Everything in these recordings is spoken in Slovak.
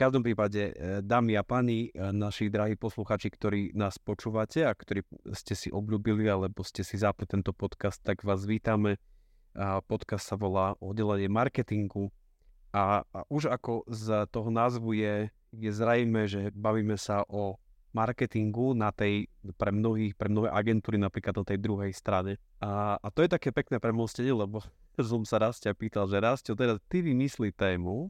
každom prípade, e, dámy a páni, e, naši drahí posluchači, ktorí nás počúvate a ktorí ste si obľúbili alebo ste si zapli tento podcast, tak vás vítame. Podcast sa volá Oddelenie marketingu a, a už ako z toho názvu je, je zrejme, že bavíme sa o marketingu na tej, pre mnohých, pre mnohé agentúry napríklad na tej druhej strane. A, a to je také pekné premostenie, lebo som sa Rastia pýtal, že Rastio, teda ty vymyslí tému,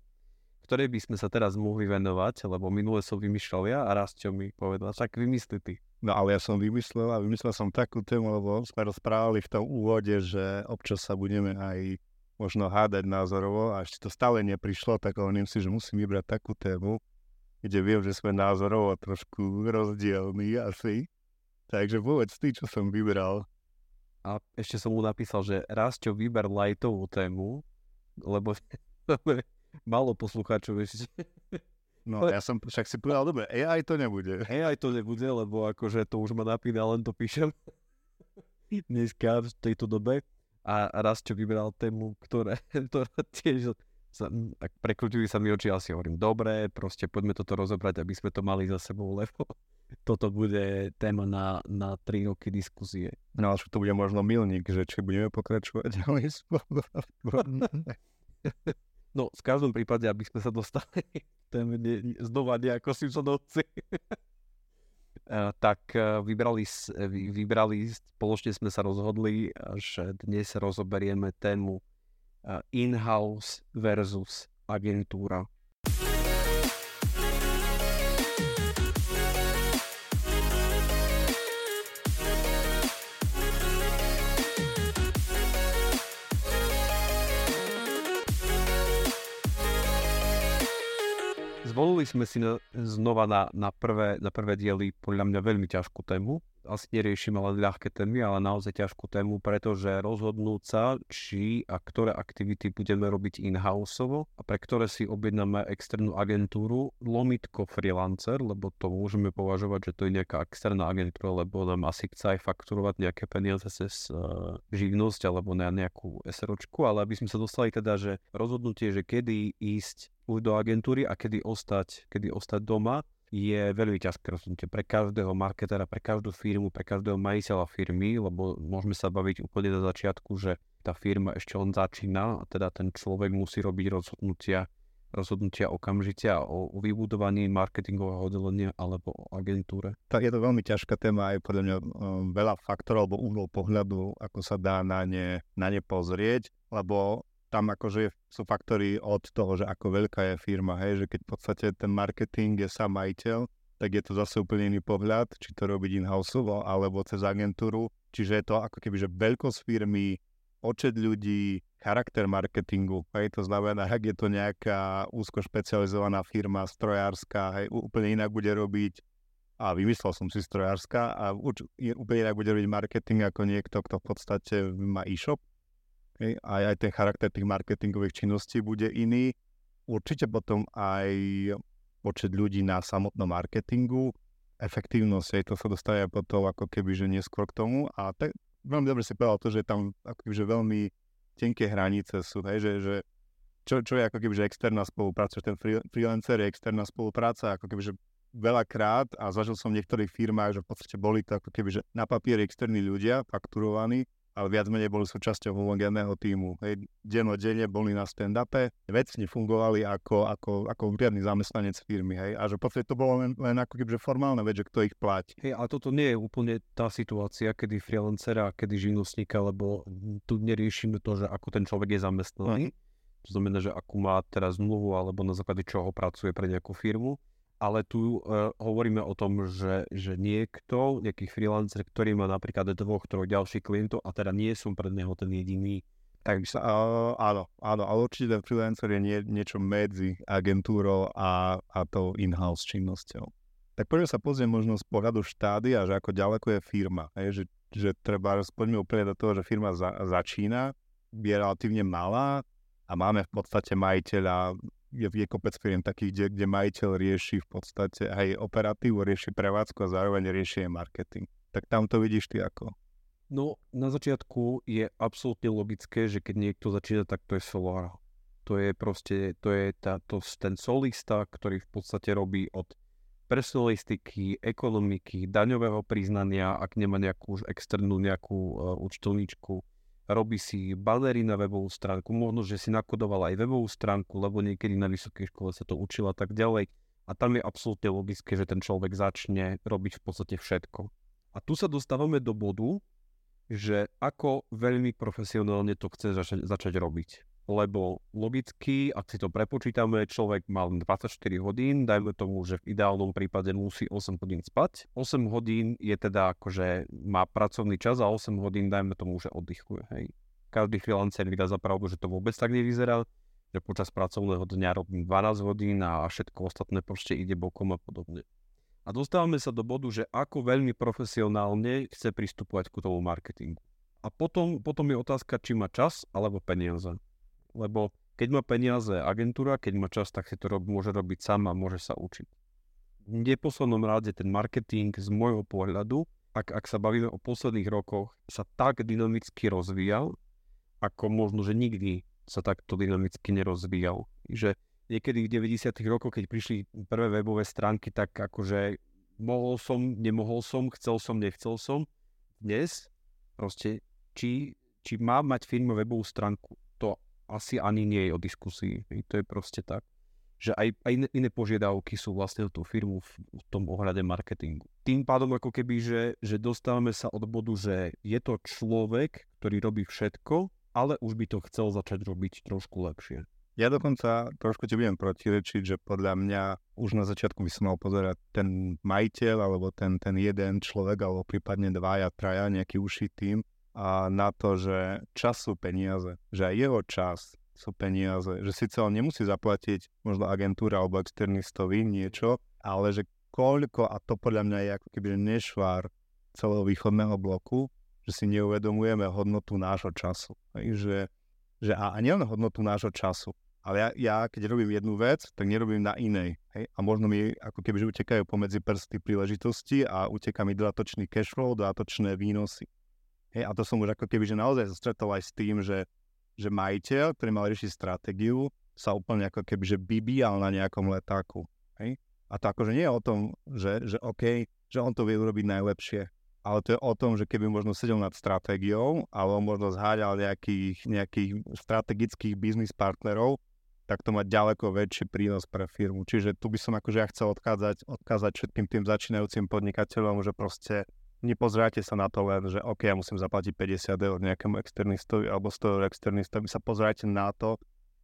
ktorej by sme sa teraz mohli venovať, lebo minule som vymýšľal ja a Rastio mi povedal, však vymysli ty. No ale ja som vymyslel a vymyslel som takú tému, lebo sme rozprávali v tom úvode, že občas sa budeme aj možno hádať názorovo a ešte to stále neprišlo, tak hovorím si, že musím vybrať takú tému, kde viem, že sme názorovo trošku rozdielní asi. Takže povedz ty, čo som vybral. A ešte som mu napísal, že Rastio vyber lightovú tému, lebo Málo poslucháčov ešte. No ja som však si povedal, dobre, AI to nebude. AI to nebude, lebo akože to už ma napína, len to píšem dneska v tejto dobe. A raz čo vybral tému, ktoré, ktorá tiež sa, tak prekľudili sa mi oči, asi hovorím, dobre, proste poďme toto rozobrať, aby sme to mali za sebou, lebo toto bude téma na, na 3 roky diskusie. No ale to bude možno milník, že či budeme pokračovať ďalej No, v každom prípade, aby sme sa dostali téme ne, znova nejako Simpsonovci, tak e, vybrali, vybrali, spoločne sme sa rozhodli, že dnes rozoberieme tému in-house versus agentúra. Zvolili sme si na, znova na, na, prvé, na prvé diely podľa mňa veľmi ťažkú tému. Asi neriešime len ľahké témy, ale naozaj ťažkú tému, pretože rozhodnúť sa, či a ktoré aktivity budeme robiť in-houseovo a pre ktoré si objednáme externú agentúru, lomitko freelancer, lebo to môžeme považovať, že to je nejaká externá agentúra, lebo nám asi chce aj fakturovať nejaké peniaze cez uh, živnosť alebo na nejakú SROčku, ale aby sme sa dostali teda, že rozhodnutie, že kedy ísť do agentúry a kedy ostať, kedy ostať doma, je veľmi ťažké rozhodnutie pre každého marketera, pre každú firmu, pre každého majiteľa firmy, lebo môžeme sa baviť úplne na začiatku, že tá firma ešte len začína a teda ten človek musí robiť rozhodnutia, rozhodnutia okamžite o, o vybudovaní marketingového oddelenia alebo o agentúre. Tak je to veľmi ťažká téma aj podľa mňa um, veľa faktorov alebo úhlov pohľadu, ako sa dá na ne, na ne pozrieť, lebo tam akože sú faktory od toho, že ako veľká je firma, hej, že keď v podstate ten marketing je sám majiteľ, tak je to zase úplne iný pohľad, či to robiť in-house alebo cez agentúru. Čiže je to ako keby, že veľkosť firmy, počet ľudí, charakter marketingu. Hej, to znamená, ak je to nejaká úzko špecializovaná firma, strojárska, hej, úplne inak bude robiť a vymyslel som si strojárska a úplne inak bude robiť marketing ako niekto, kto v podstate má e-shop Hej, aj, aj ten charakter tých marketingových činností bude iný. Určite potom aj počet ľudí na samotnom marketingu, efektívnosť, hej, to sa dostane potom ako keby, že neskôr k tomu. A tak veľmi dobre si povedal to, že tam ako keby, že veľmi tenké hranice sú, hej, že, že čo, čo je ako keby, že externá spolupráca, že ten free, freelancer je externá spolupráca, ako keby, že veľakrát a zažil som v niektorých firmách, že v podstate boli to ako keby, že na papieri externí ľudia, fakturovaní, ale viac menej boli súčasťou homogénneho týmu. Hej, denne boli na stand-upe, vecne fungovali ako, ako, ako riadny zamestnanec firmy. Hej, a že podstate to bolo len, len ako keby formálne vec, že kto ich platí. Hej, ale toto nie je úplne tá situácia, kedy freelancera a kedy živnostníka, lebo tu neriešime to, že ako ten človek je zamestnaný. Mm. To znamená, že akú má teraz zmluvu alebo na základe čoho pracuje pre nejakú firmu ale tu uh, hovoríme o tom, že, že niekto, nejaký freelancer, ktorý má napríklad dvoch, troch ďalších klientov a teda nie som pre neho ten jediný. Takže uh, áno, áno, ale určite ten freelancer je nie, niečo medzi agentúrou a, a tou in-house činnosťou. Tak poďme sa pozrieť možno z pohľadu štádia, že ako ďaleko je firma. Je, že, že treba, poďme úplne do toho, že firma za, začína, je relatívne malá a máme v podstate majiteľa je, je kopec firiem takých, kde, kde majiteľ rieši v podstate aj operatívu, rieši prevádzku a zároveň rieši aj marketing. Tak tam to vidíš ty ako? No, na začiatku je absolútne logické, že keď niekto začína, tak to je solar. To je proste, to je tá, to, ten solista, ktorý v podstate robí od personalistiky, ekonomiky, daňového priznania, ak nemá nejakú už externú nejakú uh, účtovníčku, robí si banery na webovú stránku, možno, že si nakodoval aj webovú stránku, lebo niekedy na vysokej škole sa to učila tak ďalej. A tam je absolútne logické, že ten človek začne robiť v podstate všetko. A tu sa dostávame do bodu, že ako veľmi profesionálne to chce začať, začať robiť. Lebo logicky, ak si to prepočítame, človek mal 24 hodín, dajme tomu, že v ideálnom prípade musí 8 hodín spať. 8 hodín je teda akože má pracovný čas a 8 hodín dajme tomu, že oddychuje. Hej. Každý freelancer vydá za pravdu, že to vôbec tak nevyzerá, že počas pracovného dňa robím 12 hodín a všetko ostatné proste ide bokom a podobne. A dostávame sa do bodu, že ako veľmi profesionálne chce pristupovať ku tomu marketingu. A potom, potom je otázka, či má čas alebo peniaze. Lebo keď má peniaze agentúra, keď má čas, tak si to rob, môže robiť sám a môže sa učiť. V neposlednom rade ten marketing z môjho pohľadu, ak, ak sa bavíme o posledných rokoch, sa tak dynamicky rozvíjal, ako možno, že nikdy sa takto dynamicky nerozvíjal. Že niekedy v 90. rokoch, keď prišli prvé webové stránky, tak akože mohol som, nemohol som, chcel som, nechcel som. Dnes proste, či, či má mať firma webovú stránku, asi ani nie je o diskusii. To je proste tak že aj, aj iné požiadavky sú vlastne tú firmu v, v tom ohľade marketingu. Tým pádom ako keby, že, že dostávame sa od bodu, že je to človek, ktorý robí všetko, ale už by to chcel začať robiť trošku lepšie. Ja dokonca trošku ti budem protirečiť, že podľa mňa už na začiatku by som mal pozerať ten majiteľ alebo ten, ten jeden človek alebo prípadne dvaja, traja, nejaký uší tým a na to, že čas sú peniaze, že aj jeho čas sú peniaze, že síce on nemusí zaplatiť možno agentúra alebo externistovi niečo, ale že koľko, a to podľa mňa je ako keby nešvár celého východného bloku, že si neuvedomujeme hodnotu nášho času. že, že a, a nielen hodnotu nášho času, ale ja, ja keď robím jednu vec, tak nerobím na inej. Hej? A možno mi ako keby utekajú pomedzi prsty príležitosti a uteká mi dodatočný cashflow, dodatočné výnosy. Hej? A to som už ako keby že naozaj stretol aj s tým, že, že majiteľ, ktorý mal riešiť stratégiu, sa úplne ako keby že vybíjal na nejakom letáku. Hej? A to akože nie je o tom, že, že OK, že on to vie urobiť najlepšie, ale to je o tom, že keby možno sedel nad stratégiou, alebo možno zháďal nejakých, nejakých strategických biznis partnerov, tak to má ďaleko väčší prínos pre firmu. Čiže tu by som akože ja chcel odkázať, odkázať všetkým tým začínajúcim podnikateľom, že proste nepozráte sa na to len, že OK, ja musím zaplatiť 50 eur nejakému externistovi alebo 100 eur externistovi, sa pozráte na to,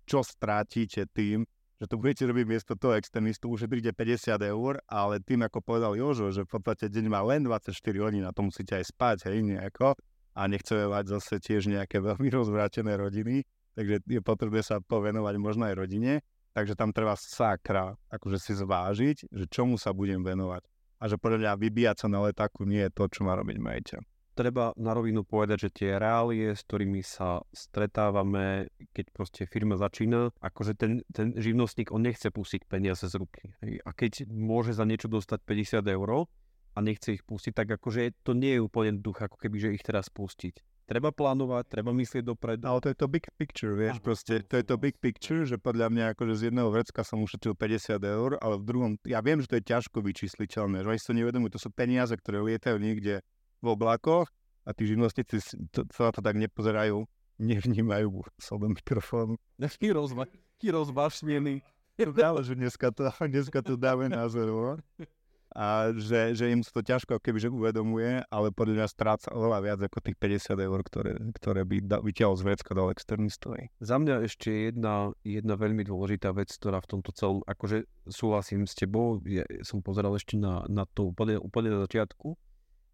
čo strátite tým, že to budete robiť miesto toho externistu, ušetríte 50 eur, ale tým, ako povedal Jožo, že v podstate deň má len 24 hodín a to musíte aj spať, hej, nejako, a nechceme mať zase tiež nejaké veľmi rozvrátené rodiny, takže je potrebné sa povenovať možno aj rodine, takže tam treba sakra akože si zvážiť, že čomu sa budem venovať. A že podľa mňa vybíjať sa na letáku nie je to, čo má robiť majiteľ. Treba na rovinu povedať, že tie reálie, s ktorými sa stretávame, keď proste firma začína, akože ten, ten živnostník, on nechce pustiť peniaze z ruky. A keď môže za niečo dostať 50 eur a nechce ich pustiť, tak akože to nie je úplne duch, ako keby, že ich teraz pustiť treba plánovať, treba myslieť dopredu. Ale to je to big picture, vieš, proste, to je to big picture, že podľa mňa akože z jedného vrecka som ušetril 50 eur, ale v druhom, ja viem, že to je ťažko vyčísliteľné, že oni si to nevedomujú, to sú peniaze, ktoré lietajú niekde v oblakoch a tí živnostníci sa to tak nepozerajú, nevnímajú sa do mikrofónu. Rozma, taký rozbašnený. Ale že dneska to, dneska to dáme názor. A že, že im sa to ťažko keby že uvedomuje, ale podľa mňa stráca oveľa viac ako tých 50 eur, ktoré, ktoré by da, vytiahol z vrecka dal externistovi. Za mňa ešte jedna, jedna veľmi dôležitá vec, ktorá v tomto celom, akože súhlasím s tebou, ja som pozeral ešte na, na to úplne, úplne na začiatku,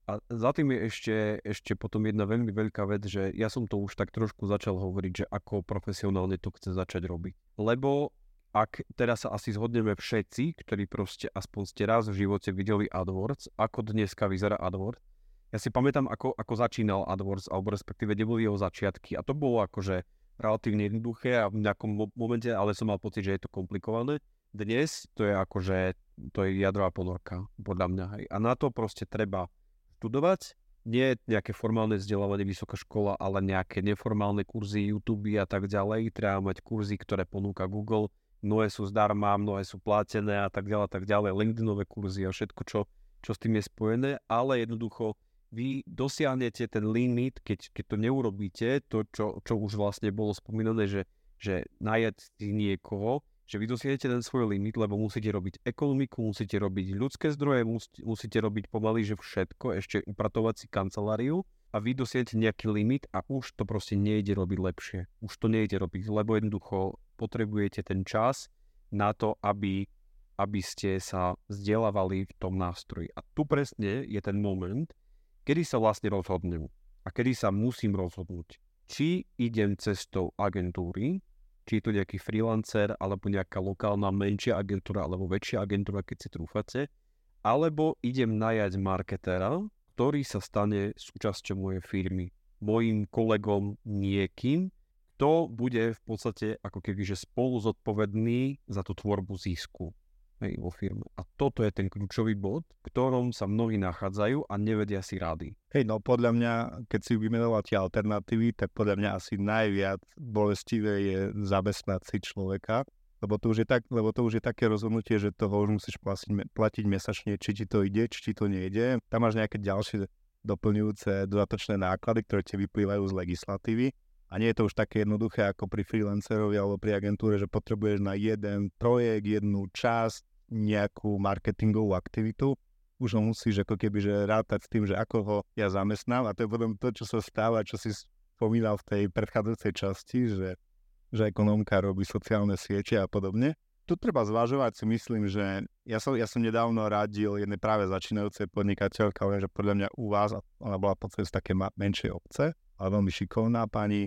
a za tým je ešte, ešte potom jedna veľmi veľká vec, že ja som to už tak trošku začal hovoriť, že ako profesionálne to chce začať robiť. Lebo ak teraz sa asi zhodneme všetci, ktorí proste aspoň ste raz v živote videli AdWords, ako dneska vyzerá AdWords. Ja si pamätám, ako, ako začínal AdWords, alebo respektíve kde boli jeho začiatky a to bolo akože relatívne jednoduché a v nejakom momente, ale som mal pocit, že je to komplikované. Dnes to je akože, to je jadrová ponorka, podľa mňa. Hej. A na to proste treba študovať, nie nejaké formálne vzdelávanie, vysoká škola, ale nejaké neformálne kurzy YouTube a tak ďalej. Treba mať kurzy, ktoré ponúka Google. Mnohé sú zdarma, mnohé sú platené a tak ďalej, a tak ďalej. LinkedInové kurzy a všetko, čo, čo s tým je spojené. Ale jednoducho vy dosiahnete ten limit, keď, keď to neurobíte, to, čo, čo už vlastne bolo spomínané, že, že najať si niekoho, že vy dosiahnete ten svoj limit, lebo musíte robiť ekonomiku, musíte robiť ľudské zdroje, musíte robiť pomaly, že všetko, ešte upratovať si kanceláriu a vy dosiahnete nejaký limit a už to proste nejde robiť lepšie. Už to nejde robiť, lebo jednoducho potrebujete ten čas na to, aby, aby ste sa vzdelávali v tom nástroji. A tu presne je ten moment, kedy sa vlastne rozhodnem a kedy sa musím rozhodnúť, či idem cestou agentúry, či je to nejaký freelancer, alebo nejaká lokálna menšia agentúra, alebo väčšia agentúra, keď si trúfate, alebo idem najať marketera, ktorý sa stane súčasťou mojej firmy, mojim kolegom niekým, kto bude v podstate ako keby že spolu zodpovedný za tú tvorbu zisku hej, vo firme. A toto je ten kľúčový bod, v ktorom sa mnohí nachádzajú a nevedia si rady. Hej, no podľa mňa, keď si vymenoval tie alternatívy, tak podľa mňa asi najviac bolestivé je zamestnať si človeka, lebo to, už je tak, lebo to už je také rozhodnutie, že toho už musíš platiť, platiť mesačne, či ti to ide, či ti to nejde. Tam máš nejaké ďalšie doplňujúce dodatočné náklady, ktoré ti vyplývajú z legislatívy. A nie je to už také jednoduché ako pri freelancerovi alebo pri agentúre, že potrebuješ na jeden projekt, jednu časť, nejakú marketingovú aktivitu, už ho musíš ako keby že rátať s tým, že ako ho ja zamestnám a to je potom to, čo sa stáva, čo si spomínal v tej predchádzajúcej časti, že, že ekonomka robí sociálne siete a podobne. Tu treba zvažovať si myslím, že ja som, ja som nedávno radil jednej práve začínajúcej podnikateľke, ale že podľa mňa u vás, ona bola v podstate z také menšej obce, ale veľmi šikovná pani.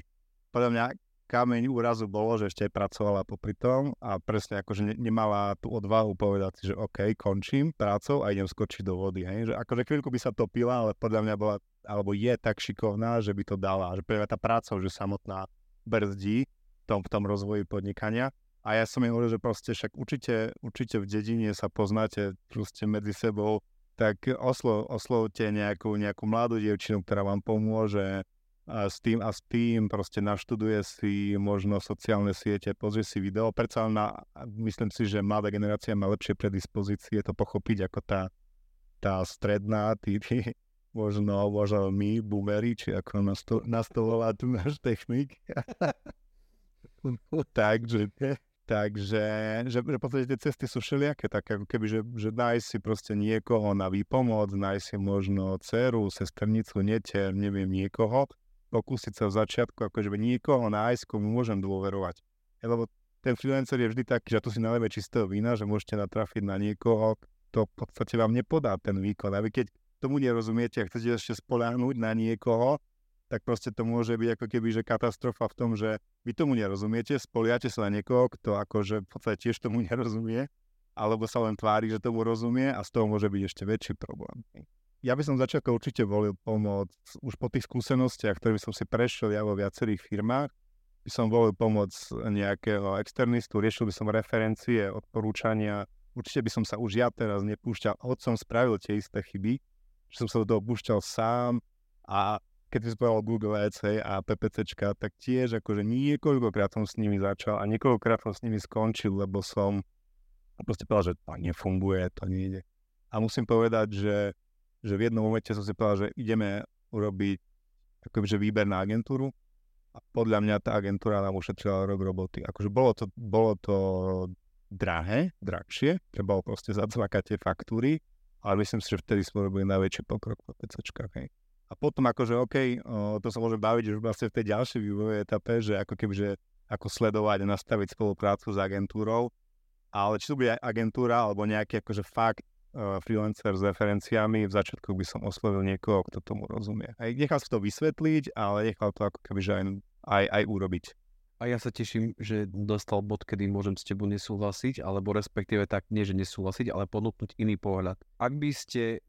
Podľa mňa kameň úrazu bolo, že ešte pracovala popri tom a presne akože ne, nemala tú odvahu povedať si, že OK, končím prácou a idem skočiť do vody. Hej? Že akože chvíľku by sa topila, ale podľa mňa bola, alebo je tak šikovná, že by to dala. Že pre tá práca už samotná brzdí v tom, v tom rozvoji podnikania. A ja som jej hovoril, že proste však určite, určite v dedine sa poznáte proste medzi sebou, tak oslo, oslovte nejakú, nejakú mladú dievčinu, ktorá vám pomôže, a s tým a s tým, proste naštuduje si možno sociálne siete, pozrie si video, predsa na, myslím si, že mladá generácia má lepšie predispozície to pochopiť ako tá, tá stredná, tí, tí možno, možno my, boomeri, či ako nasto, nastolová tu náš technik. takže, takže že, že v podstate tie cesty sú všelijaké, tak ako keby, že, že nájsť si proste niekoho na výpomoc, nájsť si možno dceru, sestrnicu, netier, neviem, niekoho, pokúsiť sa v začiatku, akože niekoho nájsť, komu môžem dôverovať. Lebo ten freelancer je vždy taký, že to si naléve čistého vína, že môžete natrafiť na niekoho, kto v podstate vám nepodá ten výkon. A vy keď tomu nerozumiete a chcete ešte spoláhnuť na niekoho, tak proste to môže byť ako keby že katastrofa v tom, že vy tomu nerozumiete, spoliate sa na niekoho, kto akože v podstate tiež tomu nerozumie, alebo sa len tvári, že tomu rozumie a z toho môže byť ešte väčší problém ja by som začiatko určite volil pomoc už po tých skúsenostiach, ktorými som si prešiel ja vo viacerých firmách, by som volil pomoc nejakého externistu, riešil by som referencie, odporúčania. Určite by som sa už ja teraz nepúšťal, hoď som spravil tie isté chyby, že som sa do toho púšťal sám a keď si povedal Google Ads hej, a PPCčka, tak tiež akože niekoľkokrát som s nimi začal a niekoľkokrát som s nimi skončil, lebo som proste povedal, že to nefunguje, to nejde. A musím povedať, že že v jednom momente som si povedal, že ideme urobiť akože výber na agentúru a podľa mňa tá agentúra nám ušetrila rok roboty. Akože bolo to, bolo to drahé, drahšie, treba proste zacvakať tie faktúry, ale myslím si, že vtedy sme robili najväčší pokrok po PCčkách. Hej. A potom akože OK, o, to sa môže baviť už vlastne v tej ďalšej vývojovej etape, že ako keby, ako sledovať a nastaviť spoluprácu s agentúrou, ale či to bude agentúra alebo nejaký akože fakt freelancer s referenciami, v začiatku by som oslovil niekoho, kto tomu rozumie. Aj nechal si to vysvetliť, ale nechal to ako keby aj, aj, aj urobiť. A ja sa teším, že dostal bod, kedy môžem s tebou nesúhlasiť, alebo respektíve tak nie, že nesúhlasiť, ale ponúknuť iný pohľad. Ak by ste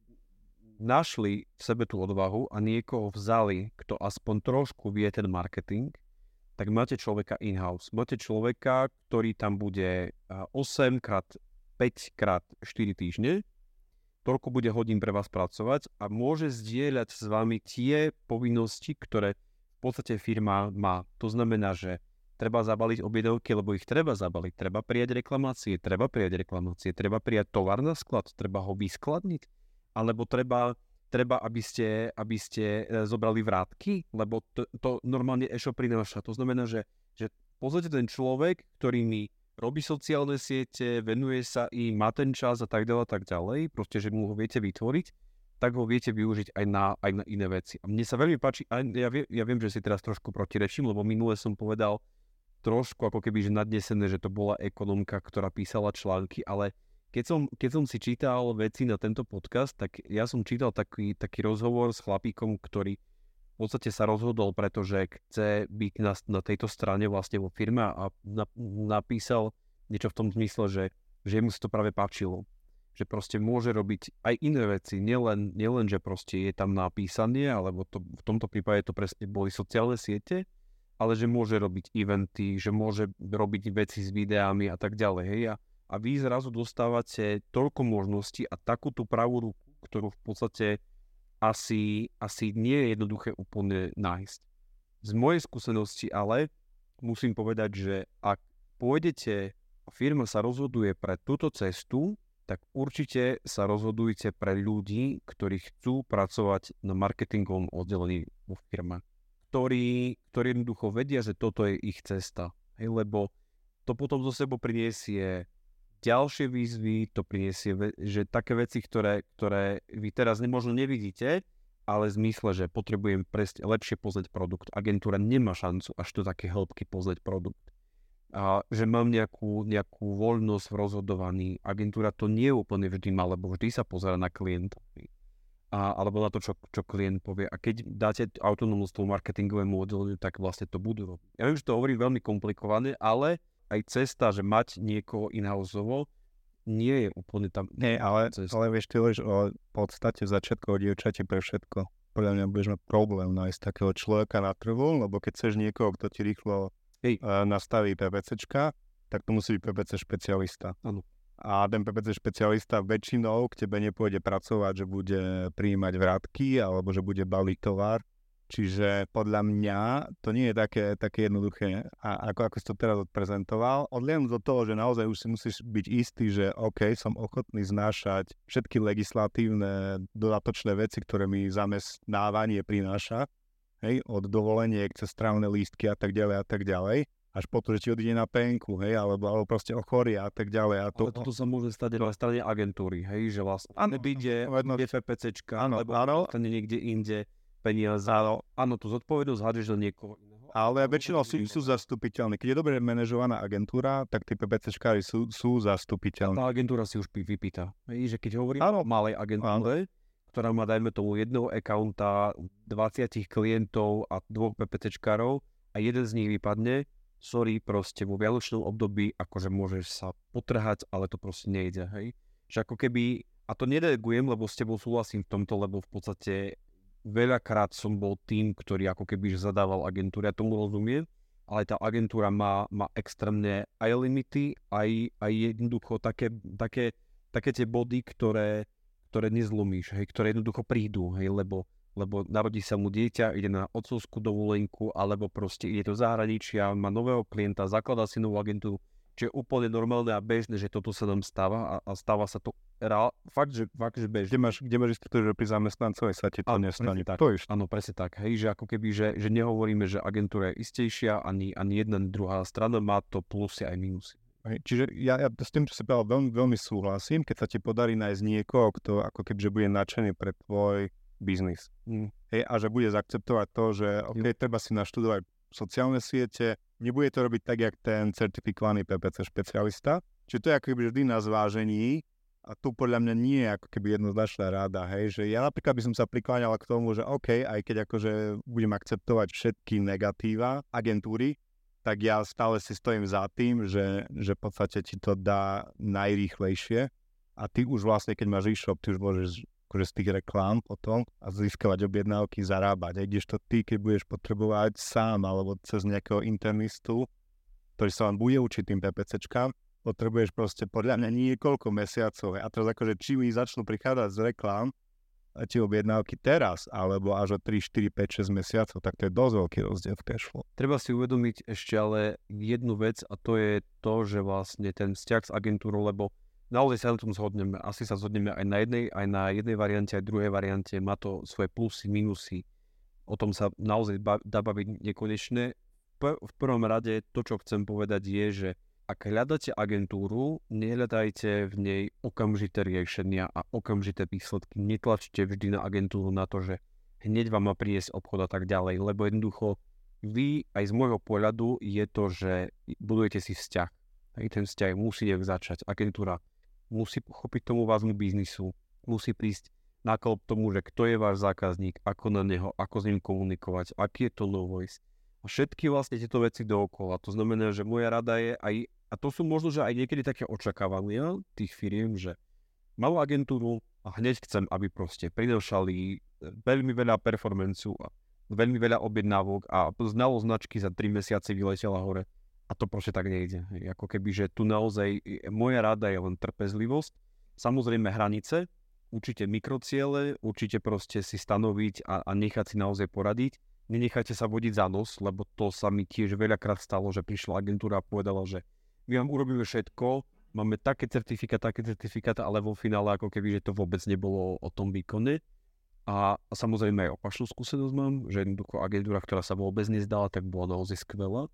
našli v sebe tú odvahu a niekoho vzali, kto aspoň trošku vie ten marketing, tak máte človeka in-house. Máte človeka, ktorý tam bude 8 krát 5 krát 4 týždne toľko bude hodín pre vás pracovať a môže zdieľať s vami tie povinnosti, ktoré v podstate firma má. To znamená, že treba zabaliť objednávky, lebo ich treba zabaliť, treba prijať reklamácie, treba prijať reklamácie, treba prijať tovar na sklad, treba ho vyskladniť, alebo treba, treba aby, ste, aby ste e, zobrali vrátky, lebo to, to normálne e-shop prináša. To znamená, že, že podstate ten človek, ktorý mi robí sociálne siete, venuje sa im, má ten čas a tak ďalej, tak ďalej, proste, že mu ho viete vytvoriť, tak ho viete využiť aj na, aj na iné veci. A mne sa veľmi páči, a ja, vie, ja viem, že si teraz trošku protirečím, lebo minule som povedal trošku ako keby, že nadnesené, že to bola ekonomka, ktorá písala články, ale keď som, keď som si čítal veci na tento podcast, tak ja som čítal taký, taký rozhovor s chlapíkom, ktorý v podstate sa rozhodol, pretože chce byť na, na tejto strane vlastne vo firme a na, napísal niečo v tom zmysle, že, že mu sa to práve páčilo. Že proste môže robiť aj iné veci, nielen, nielen že proste je tam napísanie, alebo to, v tomto prípade to presne boli sociálne siete, ale že môže robiť eventy, že môže robiť veci s videami a tak ďalej. Hej? A, a vy zrazu dostávate toľko možností a takú tú pravú ruku, ktorú v podstate asi, asi nie je jednoduché úplne nájsť. Z mojej skúsenosti ale musím povedať, že ak pôjdete firma sa rozhoduje pre túto cestu, tak určite sa rozhodujte pre ľudí, ktorí chcú pracovať na marketingovom oddelení vo firme. Ktorí, ktorí jednoducho vedia, že toto je ich cesta. Hej, lebo to potom zo sebou priniesie ďalšie výzvy, to priniesie, že také veci, ktoré, ktoré vy teraz možno nevidíte, ale zmysle, že potrebujem presne lepšie pozrieť produkt. Agentúra nemá šancu až to také hĺbky pozrieť produkt. A že mám nejakú, nejakú voľnosť v rozhodovaní. Agentúra to nie úplne vždy má, lebo vždy sa pozera na klienta. A, alebo na to, čo, čo klient povie. A keď dáte autonómnosť tomu marketingovému oddeleniu, tak vlastne to budú robiť. Ja viem, že to hovorí veľmi komplikované, ale aj cesta, že mať niekoho in-houseovo, nie je úplne tam. Nie, ale, cesta. ale vieš, ty hovoríš o podstate začiatku o dievčate pre všetko. Podľa mňa budeš mať problém nájsť takého človeka na trhu, lebo keď chceš niekoho, kto ti rýchlo Hej. Uh, nastaví PPCčka, tak to musí byť PPC špecialista. Áno. A ten PPC špecialista väčšinou k tebe nepôjde pracovať, že bude prijímať vrátky alebo že bude baliť tovar, Čiže podľa mňa to nie je také, také jednoduché, a ako, ako si to teraz odprezentoval. Odliadnúť do toho, že naozaj už si musíš byť istý, že OK, som ochotný znášať všetky legislatívne dodatočné veci, ktoré mi zamestnávanie prináša, hej, od dovoleniek cez strávne lístky a tak ďalej a tak ďalej až po to, že ti odíde na penku, hej, alebo, alebo proste ochoria a tak ďalej. A to, Ale toto sa môže stať na strane agentúry, hej, že vlastne ano, ide, ide FPCčka, áno, alebo áno. niekde inde peniaze. Áno, áno tú zodpovednosť hádžeš na niekoho iného. Ale väčšinou sú, sú zastupiteľní. Keď je dobre manažovaná agentúra, tak tí PPCčkári sú, sú zastupiteľní. Tá agentúra si už vypýta. Hej, že keď hovorím áno. o malej agentúre, áno. ktorá má, dajme tomu, jedného accounta, 20 klientov a dvoch PPCčkárov a jeden z nich vypadne, sorry, proste vo vianočnom období akože môžeš sa potrhať, ale to proste nejde, hej. Že ako keby, a to nedegujem, lebo s tebou súhlasím v tomto, lebo v podstate veľakrát som bol tým, ktorý ako keby zadával agentúru, ja tomu rozumiem, ale tá agentúra má, má extrémne aj limity, aj, aj jednoducho také, také, také tie body, ktoré, ktoré nezlomíš, hej, ktoré jednoducho prídu, hej, lebo, lebo narodí sa mu dieťa, ide na otcovskú dovolenku, alebo proste ide do zahraničia, má nového klienta, zakladá si novú agentúru, čo je úplne normálne a bežné, že toto sa nám stáva a, a stáva sa to rá, fakt, že, fakt, že bežne. Kde máš, kde máš istotu, že pri zamestnancovi sa ti to ano, nestane? Tak. To Áno, presne tak. Hej, že ako keby, že, že nehovoríme, že agentúra je istejšia, ani, ani jedna, ani druhá strana má to plusy aj minusy. Hej, čiže ja, ja s tým, čo si povedal, veľmi, veľmi súhlasím, keď sa ti podarí nájsť niekoho, kto ako keby, že bude nadšený pre tvoj biznis. Mm. Hej, a že bude zaakceptovať to, že okay, treba si naštudovať sociálne siete, nebude to robiť tak, jak ten certifikovaný PPC špecialista. Čiže to je ako keby vždy na zvážení a tu podľa mňa nie je ako keby jednoznačná ráda, hej, že ja napríklad by som sa prikláňal k tomu, že OK, aj keď akože budem akceptovať všetky negatíva agentúry, tak ja stále si stojím za tým, že, že v podstate ti to dá najrýchlejšie a ty už vlastne, keď máš e-shop, ty už môžeš akože z tých reklám potom a získavať objednávky, zarábať. Aj to ty, keď budeš potrebovať sám alebo cez nejakého internistu, ktorý sa vám bude učiť tým PPCčkám, potrebuješ proste podľa mňa niekoľko mesiacov. A teraz akože či mi začnú prichádzať z reklám, tie objednávky teraz, alebo až o 3, 4, 5, 6 mesiacov, tak to je dosť veľký rozdiel v cashflow. Treba si uvedomiť ešte ale jednu vec a to je to, že vlastne ten vzťah s agentúrou, lebo naozaj sa na tom zhodneme. Asi sa zhodneme aj na jednej, aj na jednej variante, aj druhej variante. Má to svoje plusy, minusy. O tom sa naozaj dá baviť nekonečne. V prvom rade to, čo chcem povedať je, že ak hľadáte agentúru, nehľadajte v nej okamžité riešenia a okamžité výsledky. Netlačte vždy na agentúru na to, že hneď vám má priniesť obchod a tak ďalej, lebo jednoducho vy aj z môjho pohľadu je to, že budujete si vzťah. Aj ten vzťah musí začať. Agentúra musí pochopiť tomu vášmu biznisu, musí prísť na tomu, že kto je váš zákazník, ako na neho, ako s ním komunikovať, aký je to no voice. A všetky vlastne tieto veci dookola. To znamená, že moja rada je aj a to sú možno, že aj niekedy také očakávania tých firiem, že malú agentúru a hneď chcem, aby proste prinášali e, veľmi veľa performancu a veľmi veľa objednávok a znalo značky za 3 mesiace vyletela hore. A to proste tak nejde. Ako keby, že tu naozaj moja rada je len trpezlivosť, samozrejme hranice, určite mikrociele, určite proste si stanoviť a, a nechať si naozaj poradiť. Nenechajte sa vodiť za nos, lebo to sa mi tiež veľakrát stalo, že prišla agentúra a povedala, že my vám urobíme všetko, máme také certifikát, také certifikát, ale vo finále ako keby, že to vôbec nebolo o tom výkone. A, a samozrejme aj opačnú skúsenosť mám, že jednoducho agentúra, ktorá sa vôbec nezdala, tak bola naozaj skvelá.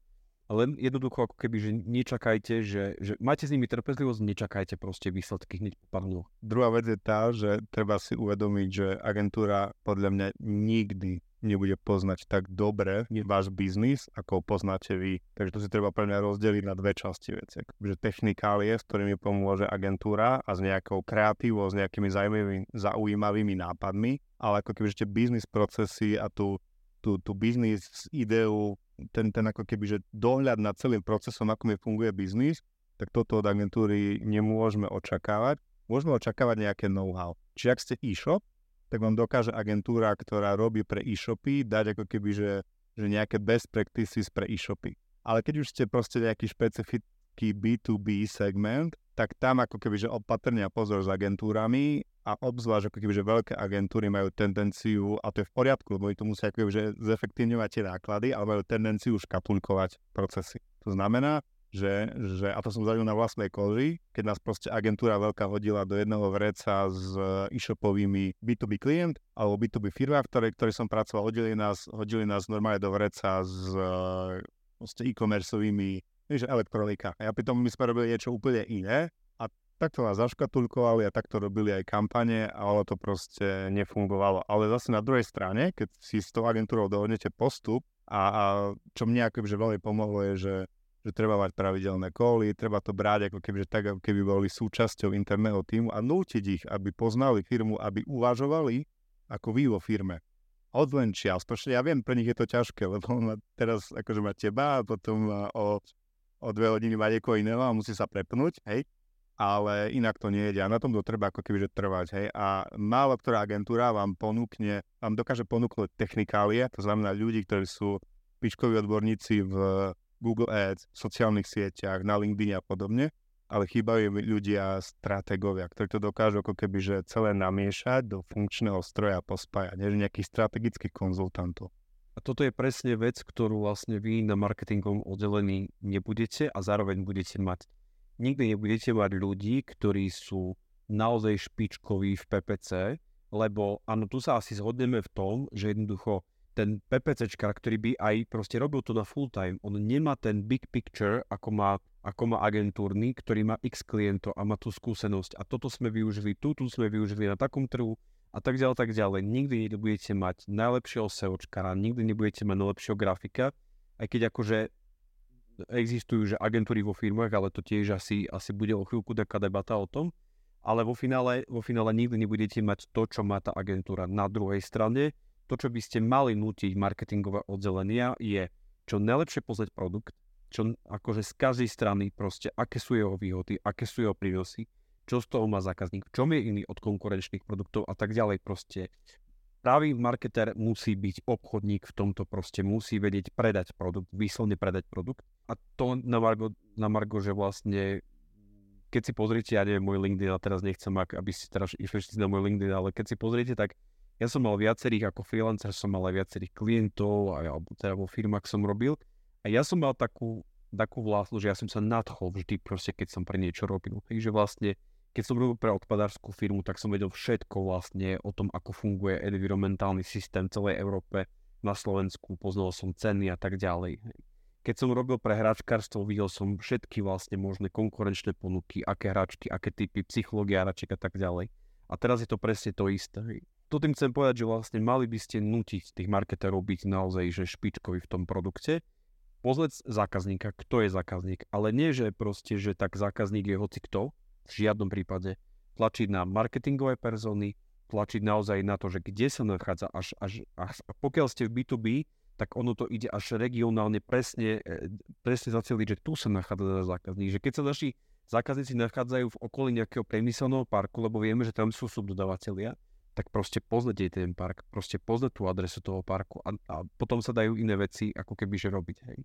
Ale jednoducho ako keby, že nečakajte, že, že máte s nimi trpezlivosť, nečakajte proste výsledky hneď po pár Druhá vec je tá, že treba si uvedomiť, že agentúra podľa mňa nikdy nebude poznať tak dobre váš biznis, ako ho poznáte vy. Takže to si treba pre mňa rozdeliť na dve časti veci. Že technikálie, s ktorými pomôže agentúra a s nejakou kreatívou, s nejakými zaujímavými, zaujímavými nápadmi, ale ako keby ešte biznis procesy a tú, tú, tú biznis ideu, ten, ten ako keby, že dohľad nad celým procesom, ako mi funguje biznis, tak toto od agentúry nemôžeme očakávať. Môžeme očakávať nejaké know-how. Či ak ste e-shop, tak vám dokáže agentúra, ktorá robí pre e-shopy, dať ako keby, že, že nejaké best practices pre e-shopy. Ale keď už ste proste nejaký špecifický B2B segment, tak tam ako keby, že opatrne pozor s agentúrami a obzvlášť ako keby, že veľké agentúry majú tendenciu, a to je v poriadku, lebo to musia ako keby, že zefektívňovať tie náklady, ale majú tendenciu škatulkovať procesy. To znamená, že, že, a to som zažil na vlastnej koži, keď nás proste agentúra veľká hodila do jedného vreca s e-shopovými B2B klient alebo B2B firma, v ktorej, ktorej som pracoval, hodili nás, hodili nás normálne do vreca s proste e-commerceovými, vieš, elektronika. A ja pri tom my sme robili niečo úplne iné a takto nás zaškatulkovali a takto robili aj kampane, ale to proste nefungovalo. Ale zase na druhej strane, keď si s tou agentúrou dohodnete postup a, a čo mne akože veľmi pomohlo je, že že treba mať pravidelné koly, treba to brať ako keby, že tak, keby boli súčasťou interného týmu a nútiť ich, aby poznali firmu, aby uvažovali ako vy vo firme. Od len čiastočne, ja viem, pre nich je to ťažké, lebo teraz akože má teba a potom o, o dve hodiny má niekoho iného a musí sa prepnúť, hej, ale inak to nie ide a na tom to treba ako keby, že trvať, hej, a málo ktorá agentúra vám ponúkne, vám dokáže ponúknuť technikálie, to znamená ľudí, ktorí sú pičkoví odborníci v Google Ads, v sociálnych sieťach, na LinkedIn a podobne, ale chýbajú ľudia, stratégovia, ktorí to dokážu ako keby že celé namiešať do funkčného stroja a pospájať, než nejakých strategických konzultantov. A toto je presne vec, ktorú vlastne vy na marketingovom oddelení nebudete a zároveň budete mať. Nikdy nebudete mať ľudí, ktorí sú naozaj špičkoví v PPC, lebo áno, tu sa asi zhodneme v tom, že jednoducho ten PPCčkar, ktorý by aj proste robil to na full time, on nemá ten big picture, ako má, ako má agentúrny, ktorý má x klientov a má tú skúsenosť. A toto sme využili, tu, tu sme využili na takom trhu a tak ďalej, tak ďalej. Nikdy nebudete mať najlepšieho SEOčkara, nikdy nebudete mať najlepšieho grafika, aj keď akože existujú že agentúry vo firmách, ale to tiež asi, asi bude o chvíľku taká debata o tom. Ale vo finále, vo finále nikdy nebudete mať to, čo má tá agentúra. Na druhej strane, to, čo by ste mali nutiť marketingové oddelenia, je čo najlepšie poznať produkt, čo akože z každej strany proste, aké sú jeho výhody, aké sú jeho prínosy, čo z toho má zákazník, v čom je iný od konkurenčných produktov a tak ďalej proste. Pravý marketer musí byť obchodník v tomto proste, musí vedieť predať produkt, výslovne predať produkt a to na Margo, na Margo že vlastne keď si pozriete, ja neviem, môj LinkedIn, a teraz nechcem, aby ste teraz išli na môj LinkedIn, ale keď si pozriete, tak ja som mal viacerých, ako freelancer som mal aj viacerých klientov, alebo teda vo firmách som robil. A ja som mal takú, takú vlastnosť, že ja som sa nadchol vždy proste, keď som pre niečo robil. Takže vlastne, keď som robil pre odpadárskú firmu, tak som vedel všetko vlastne o tom, ako funguje environmentálny systém v celej Európe, na Slovensku, poznal som ceny a tak ďalej. Keď som robil pre hračkárstvo, videl som všetky vlastne možné konkurenčné ponuky, aké hračky, aké typy, psychológia hračiek a tak ďalej. A teraz je to presne to isté to tým chcem povedať, že vlastne mali by ste nutiť tých marketerov byť naozaj že špičkovi v tom produkte, pozrieť zákazníka, kto je zákazník, ale nie, že proste, že tak zákazník je hoci kto, v žiadnom prípade. Tlačiť na marketingové persony, tlačiť naozaj na to, že kde sa nachádza, až, až, až a pokiaľ ste v B2B, tak ono to ide až regionálne presne, e, presne zacieliť, že tu sa nachádza zákazník. Že keď sa naši zákazníci nachádzajú v okolí nejakého priemyselného parku, lebo vieme, že tam sú subdodávateľia, tak proste poznať ten park, proste poznať tú adresu toho parku a, a potom sa dajú iné veci ako keby že robiť. Hej.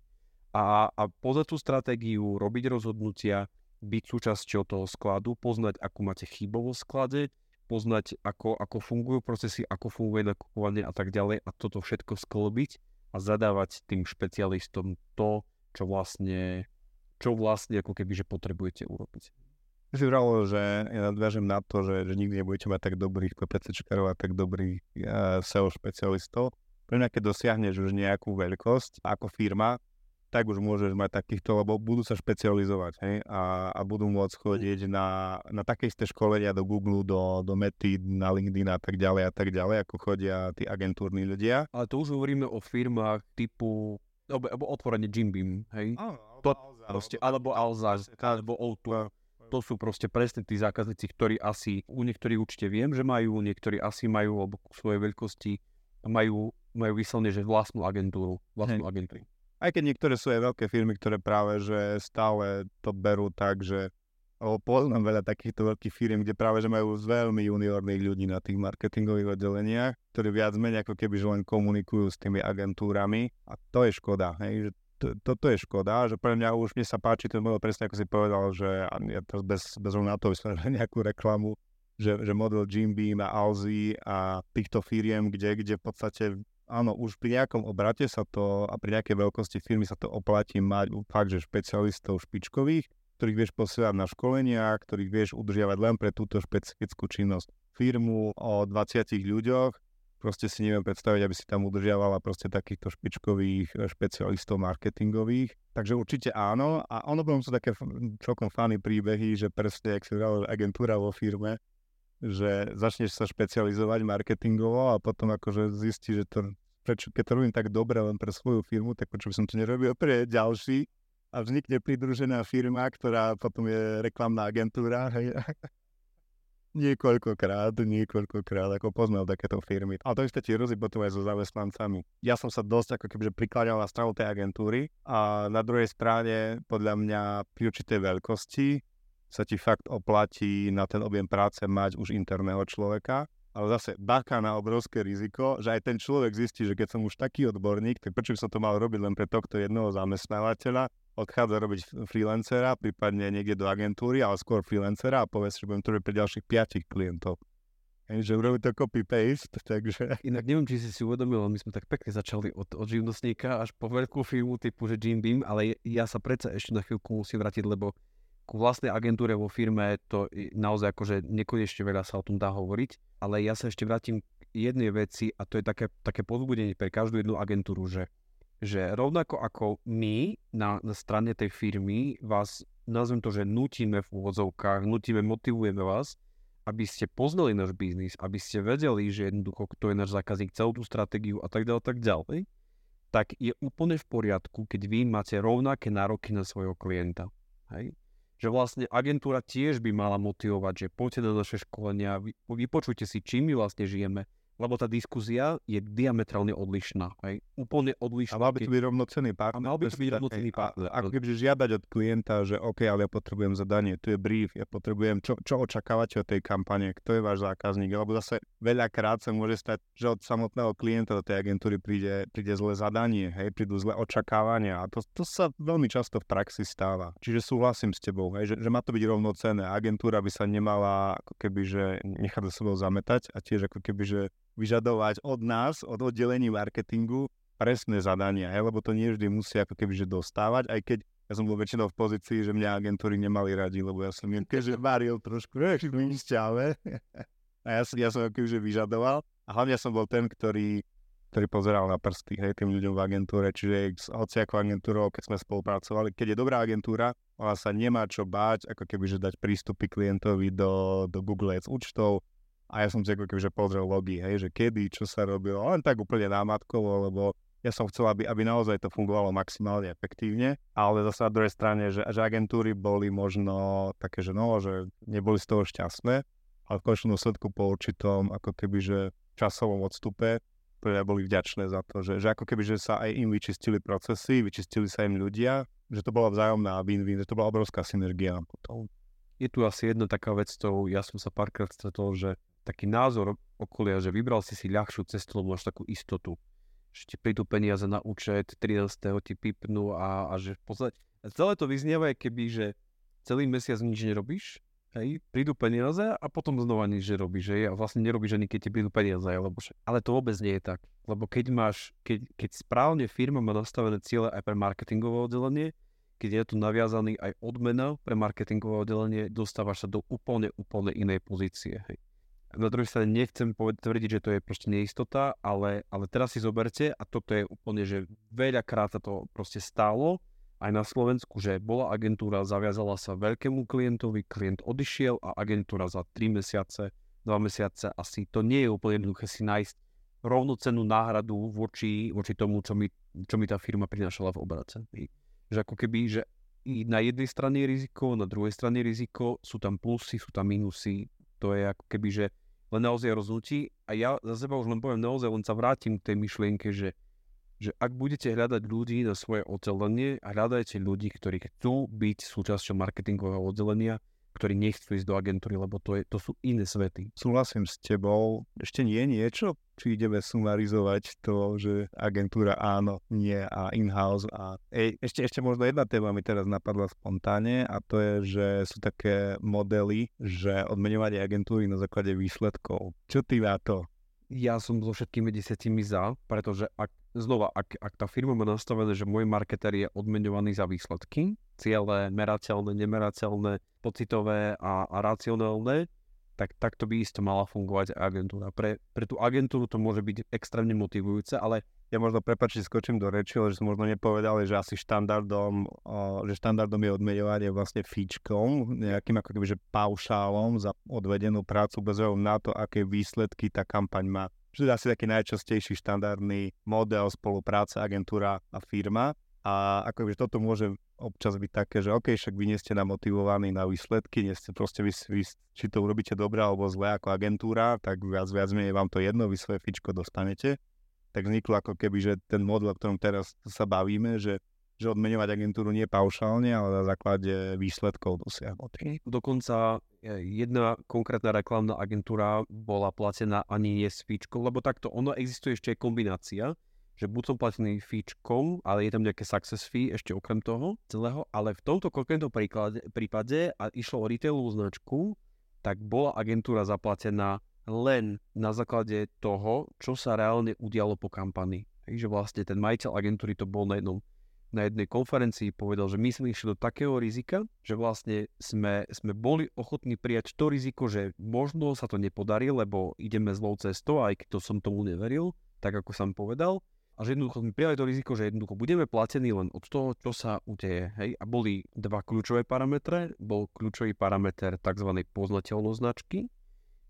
A, a poznať tú stratégiu, robiť rozhodnutia, byť súčasťou toho skladu, poznať, ako máte chybovosť v sklade, poznať, ako, ako fungujú procesy, ako funguje nakupovanie a tak ďalej a toto všetko sklbiť a zadávať tým špecialistom to, čo vlastne, čo vlastne ako keby, že potrebujete urobiť si vralo, že ja nadviažem na to, že, že nikdy nebudete mať tak dobrých PPCčkarov a tak dobrých uh, SEO špecialistov. Pre mňa, keď dosiahneš už nejakú veľkosť ako firma, tak už môžeš mať takýchto, lebo budú sa špecializovať hej? A, a budú môcť chodiť na, na také isté školenia do Google, do, do Mety, na LinkedIn a tak ďalej a tak ďalej, ako chodia tí agentúrni ľudia. Ale to už hovoríme o firmách typu, alebo otvorene Jim Beam, hej? Áno, alebo Alza, alebo Alza, alebo O2 to sú proste presne tí zákazníci, ktorí asi, u niektorých určite viem, že majú, niektorí asi majú, alebo ku svojej veľkosti majú, majú vyslovne, že vlastnú agentúru, vlastnú hey. agentúru. Aj keď niektoré sú aj veľké firmy, ktoré práve, že stále to berú tak, že lebo poznám veľa takýchto veľkých firm, kde práve, že majú veľmi juniorných ľudí na tých marketingových oddeleniach, ktorí viac menej ako keby, že len komunikujú s tými agentúrami a to je škoda, hej, že toto je škoda, že pre mňa už mne sa páči ten model presne ako si povedal, že ja teraz bez, bez na to vysvetlím nejakú reklamu, že, že model Jim Beam a Alzi a týchto firiem, kde, kde v podstate áno, už pri nejakom obrate sa to a pri nejakej veľkosti firmy sa to oplatí mať fakt, že špecialistov špičkových, ktorých vieš posielať na školenia, ktorých vieš udržiavať len pre túto špecifickú činnosť. Firmu o 20 ľuďoch, proste si neviem predstaviť, aby si tam udržiavala proste takýchto špičkových eh, špecialistov marketingových. Takže určite áno. A ono potom sú také celkom fany príbehy, že presne, ak si hovoril, agentúra vo firme, že začneš sa špecializovať marketingovo a potom akože zistí, že to, prečo, keď to robím tak dobre len pre svoju firmu, tak prečo by som to nerobil pre ďalší a vznikne pridružená firma, ktorá potom je reklamná agentúra. Hej. Niekoľkokrát, niekoľkokrát, ako poznal takéto firmy. A to isté ti hrozí potom aj so zamestnancami. Ja som sa dosť ako keby prikladal na stranu tej agentúry a na druhej strane podľa mňa pri určitej veľkosti sa ti fakt oplatí na ten objem práce mať už interného človeka. Ale zase bacha na obrovské riziko, že aj ten človek zistí, že keď som už taký odborník, tak prečo by som to mal robiť len pre tohto jednoho zamestnávateľa odchádza robiť freelancera, prípadne niekde do agentúry, ale skôr freelancera a povie si, že budem to robiť pre ďalších piatich klientov. Hej, že urobí to copy-paste, takže... Inak neviem, či si si uvedomil, my sme tak pekne začali od, od živnostníka až po veľkú firmu typu, že Jim Beam, ale ja sa predsa ešte na chvíľku musím vrátiť, lebo ku vlastnej agentúre vo firme to naozaj akože nekonečne veľa sa o tom dá hovoriť, ale ja sa ešte vrátim k jednej veci a to je také, také pozbudenie pre každú jednu agentúru, že že rovnako ako my na, na strane tej firmy vás, nazvem to, že nutíme v úvodzovkách, nutíme, motivujeme vás, aby ste poznali náš biznis, aby ste vedeli, že jednoducho, kto je náš zákazník, celú tú stratégiu a tak ďalej, tak ďalej, tak je úplne v poriadku, keď vy máte rovnaké nároky na svojho klienta. Hej? Že vlastne agentúra tiež by mala motivovať, že poďte na naše školenia, vypočujte si, čím my vlastne žijeme, lebo tá diskuzia je diametrálne odlišná. Hej? Úplne odlišná. A mal by to byť rovnocený partner. A mal by to byť rovnocený partner. Ako keby žiadať od klienta, že OK, ale ja potrebujem zadanie, tu je brief, ja potrebujem, čo, čo očakávate od tej kampane, kto je váš zákazník, lebo zase veľakrát sa môže stať, že od samotného klienta do tej agentúry príde, príde zlé zadanie, hej, prídu zlé očakávania a to, to sa veľmi často v praxi stáva. Čiže súhlasím s tebou, hej, že, že má to byť rovnocenné. Agentúra by sa nemala ako keby, že nechať za sebou zametať a tiež ako keby, že vyžadovať od nás, od oddelení marketingu, presné zadania, hej, lebo to nie vždy musí ako keby že dostávať, aj keď ja som bol väčšinou v pozícii, že mňa agentúry nemali radi, lebo ja som im keďže varil trošku, šťave. A ja, ja som ako že vyžadoval. A hlavne som bol ten, ktorý, ktorý pozeral na prsty hej, tým ľuďom v agentúre. Čiže hoci ako agentúrou, keď sme spolupracovali, keď je dobrá agentúra, ona sa nemá čo báť, ako keby že dať prístupy klientovi do, do Google Ads účtov, a ja som si ako kebyže pozrel logy, hej, že kedy, čo sa robilo, len tak úplne námatkovo, lebo ja som chcel, aby, aby naozaj to fungovalo maximálne efektívne, ale zase na druhej strane, že, že agentúry boli možno také, že no, že neboli z toho šťastné, ale v končnom dôsledku po určitom ako keby, že časovom odstupe boli vďačné za to, že, že ako keby, že sa aj im vyčistili procesy, vyčistili sa im ľudia, že to bola vzájomná win-win, že to bola obrovská synergia potom. Je tu asi jedna taká vec, to ja som sa párkrát stretol, že taký názor okolia, že vybral si si ľahšiu cestu, lebo máš takú istotu. Že ti prídu peniaze na účet, 13. ti pipnú a, a že v podstate celé to vyznieva, keby, že celý mesiac nič nerobíš, hej, prídu peniaze a potom znova nič nerobíš, hej, a vlastne nerobíš ani keď ti prídu peniaze, lebo že, ale to vôbec nie je tak, lebo keď máš, keď, keď správne firma má nastavené ciele aj pre marketingové oddelenie, keď je tu naviazaný aj odmena pre marketingové oddelenie, dostávaš sa do úplne, úplne inej pozície, hej na druhej strane nechcem tvrdiť, že to je proste neistota, ale, ale teraz si zoberte a toto je úplne, že veľakrát sa to proste stálo aj na Slovensku, že bola agentúra, zaviazala sa veľkému klientovi, klient odišiel a agentúra za 3 mesiace, 2 mesiace asi to nie je úplne jednoduché si nájsť rovnocennú náhradu voči, voči tomu, čo mi, čo mi tá firma prinášala v obrace. Že ako keby, že na jednej strane je riziko, na druhej strane je riziko, sú tam plusy, sú tam minusy, to je ako keby, že len naozaj rozhodnutí. A ja za seba už len poviem naozaj, len sa vrátim k tej myšlienke, že, že ak budete hľadať ľudí na svoje oddelenie hľadajte ľudí, ktorí chcú byť súčasťou marketingového oddelenia, ktorí nechcú ísť do agentúry, lebo to, je, to sú iné svety. Súhlasím s tebou. Ešte nie je niečo, či ideme sumarizovať to, že agentúra áno, nie a in-house. A... Ej, ešte, ešte možno jedna téma mi teraz napadla spontánne a to je, že sú také modely, že odmenovanie agentúry na základe výsledkov. Čo ty na to? Ja som so všetkými desiatimi za, pretože ak, znova, ak, ak tá firma má nastavené, že môj marketer je odmenovaný za výsledky, ciele merateľné, nemerateľné, pocitové a, a racionálne, tak takto by isto mala fungovať agentúra. Pre, pre tú agentúru to môže byť extrémne motivujúce, ale ja možno prepačte, skočím do reči, že som možno nepovedal, že asi štandardom, že štandardom je odmeňovanie vlastne fíčkom, nejakým ako keby, že paušálom za odvedenú prácu bez na to, aké výsledky tá kampaň má. Že je asi taký najčastejší štandardný model spolupráce agentúra a firma. A ako že toto môže občas byť také, že OK, však vy nie ste namotivovaní na výsledky, nie ste proste vy, vy, či to urobíte dobre alebo zle ako agentúra, tak viac, viac menej vám to jedno, vy svoje fičko dostanete. Tak vzniklo ako keby, že ten model, o ktorom teraz sa bavíme, že že odmeňovať agentúru nie paušálne, ale na základe výsledkov dosiahnutých. Dokonca e, jedna konkrétna reklamná agentúra bola platená ani nie s fíčkou, lebo takto ono existuje ešte kombinácia, že buď som platený fíčkom, ale je tam nejaké success fee ešte okrem toho celého, ale v tomto konkrétnom príklade, prípade a išlo o retailovú značku, tak bola agentúra zaplatená len na základe toho, čo sa reálne udialo po kampani. Takže vlastne ten majiteľ agentúry to bol na jednom na jednej konferencii povedal, že my sme išli do takého rizika, že vlastne sme, sme boli ochotní prijať to riziko, že možno sa to nepodarí, lebo ideme zlou cestou, aj keď to som tomu neveril, tak ako som povedal, a že jednoducho sme prijali to riziko, že jednoducho budeme platení len od toho, čo sa udeje. Hej? A boli dva kľúčové parametre. Bol kľúčový parameter tzv. poznateľnosť značky.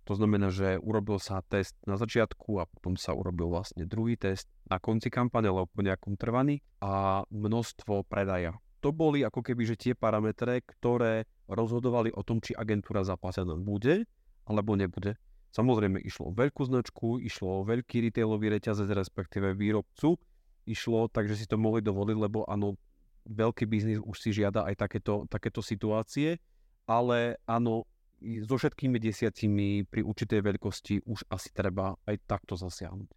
To znamená, že urobil sa test na začiatku a potom sa urobil vlastne druhý test na konci kampane, alebo po nejakom trvaní a množstvo predaja. To boli ako keby že tie parametre, ktoré rozhodovali o tom, či agentúra zaplatená bude alebo nebude. Samozrejme, išlo o veľkú značku, išlo o veľký retailový reťazec, respektíve výrobcu, išlo, takže si to mohli dovoliť, lebo áno, veľký biznis už si žiada aj takéto, takéto situácie, ale áno, so všetkými desiatimi pri určitej veľkosti už asi treba aj takto zasiahnuť.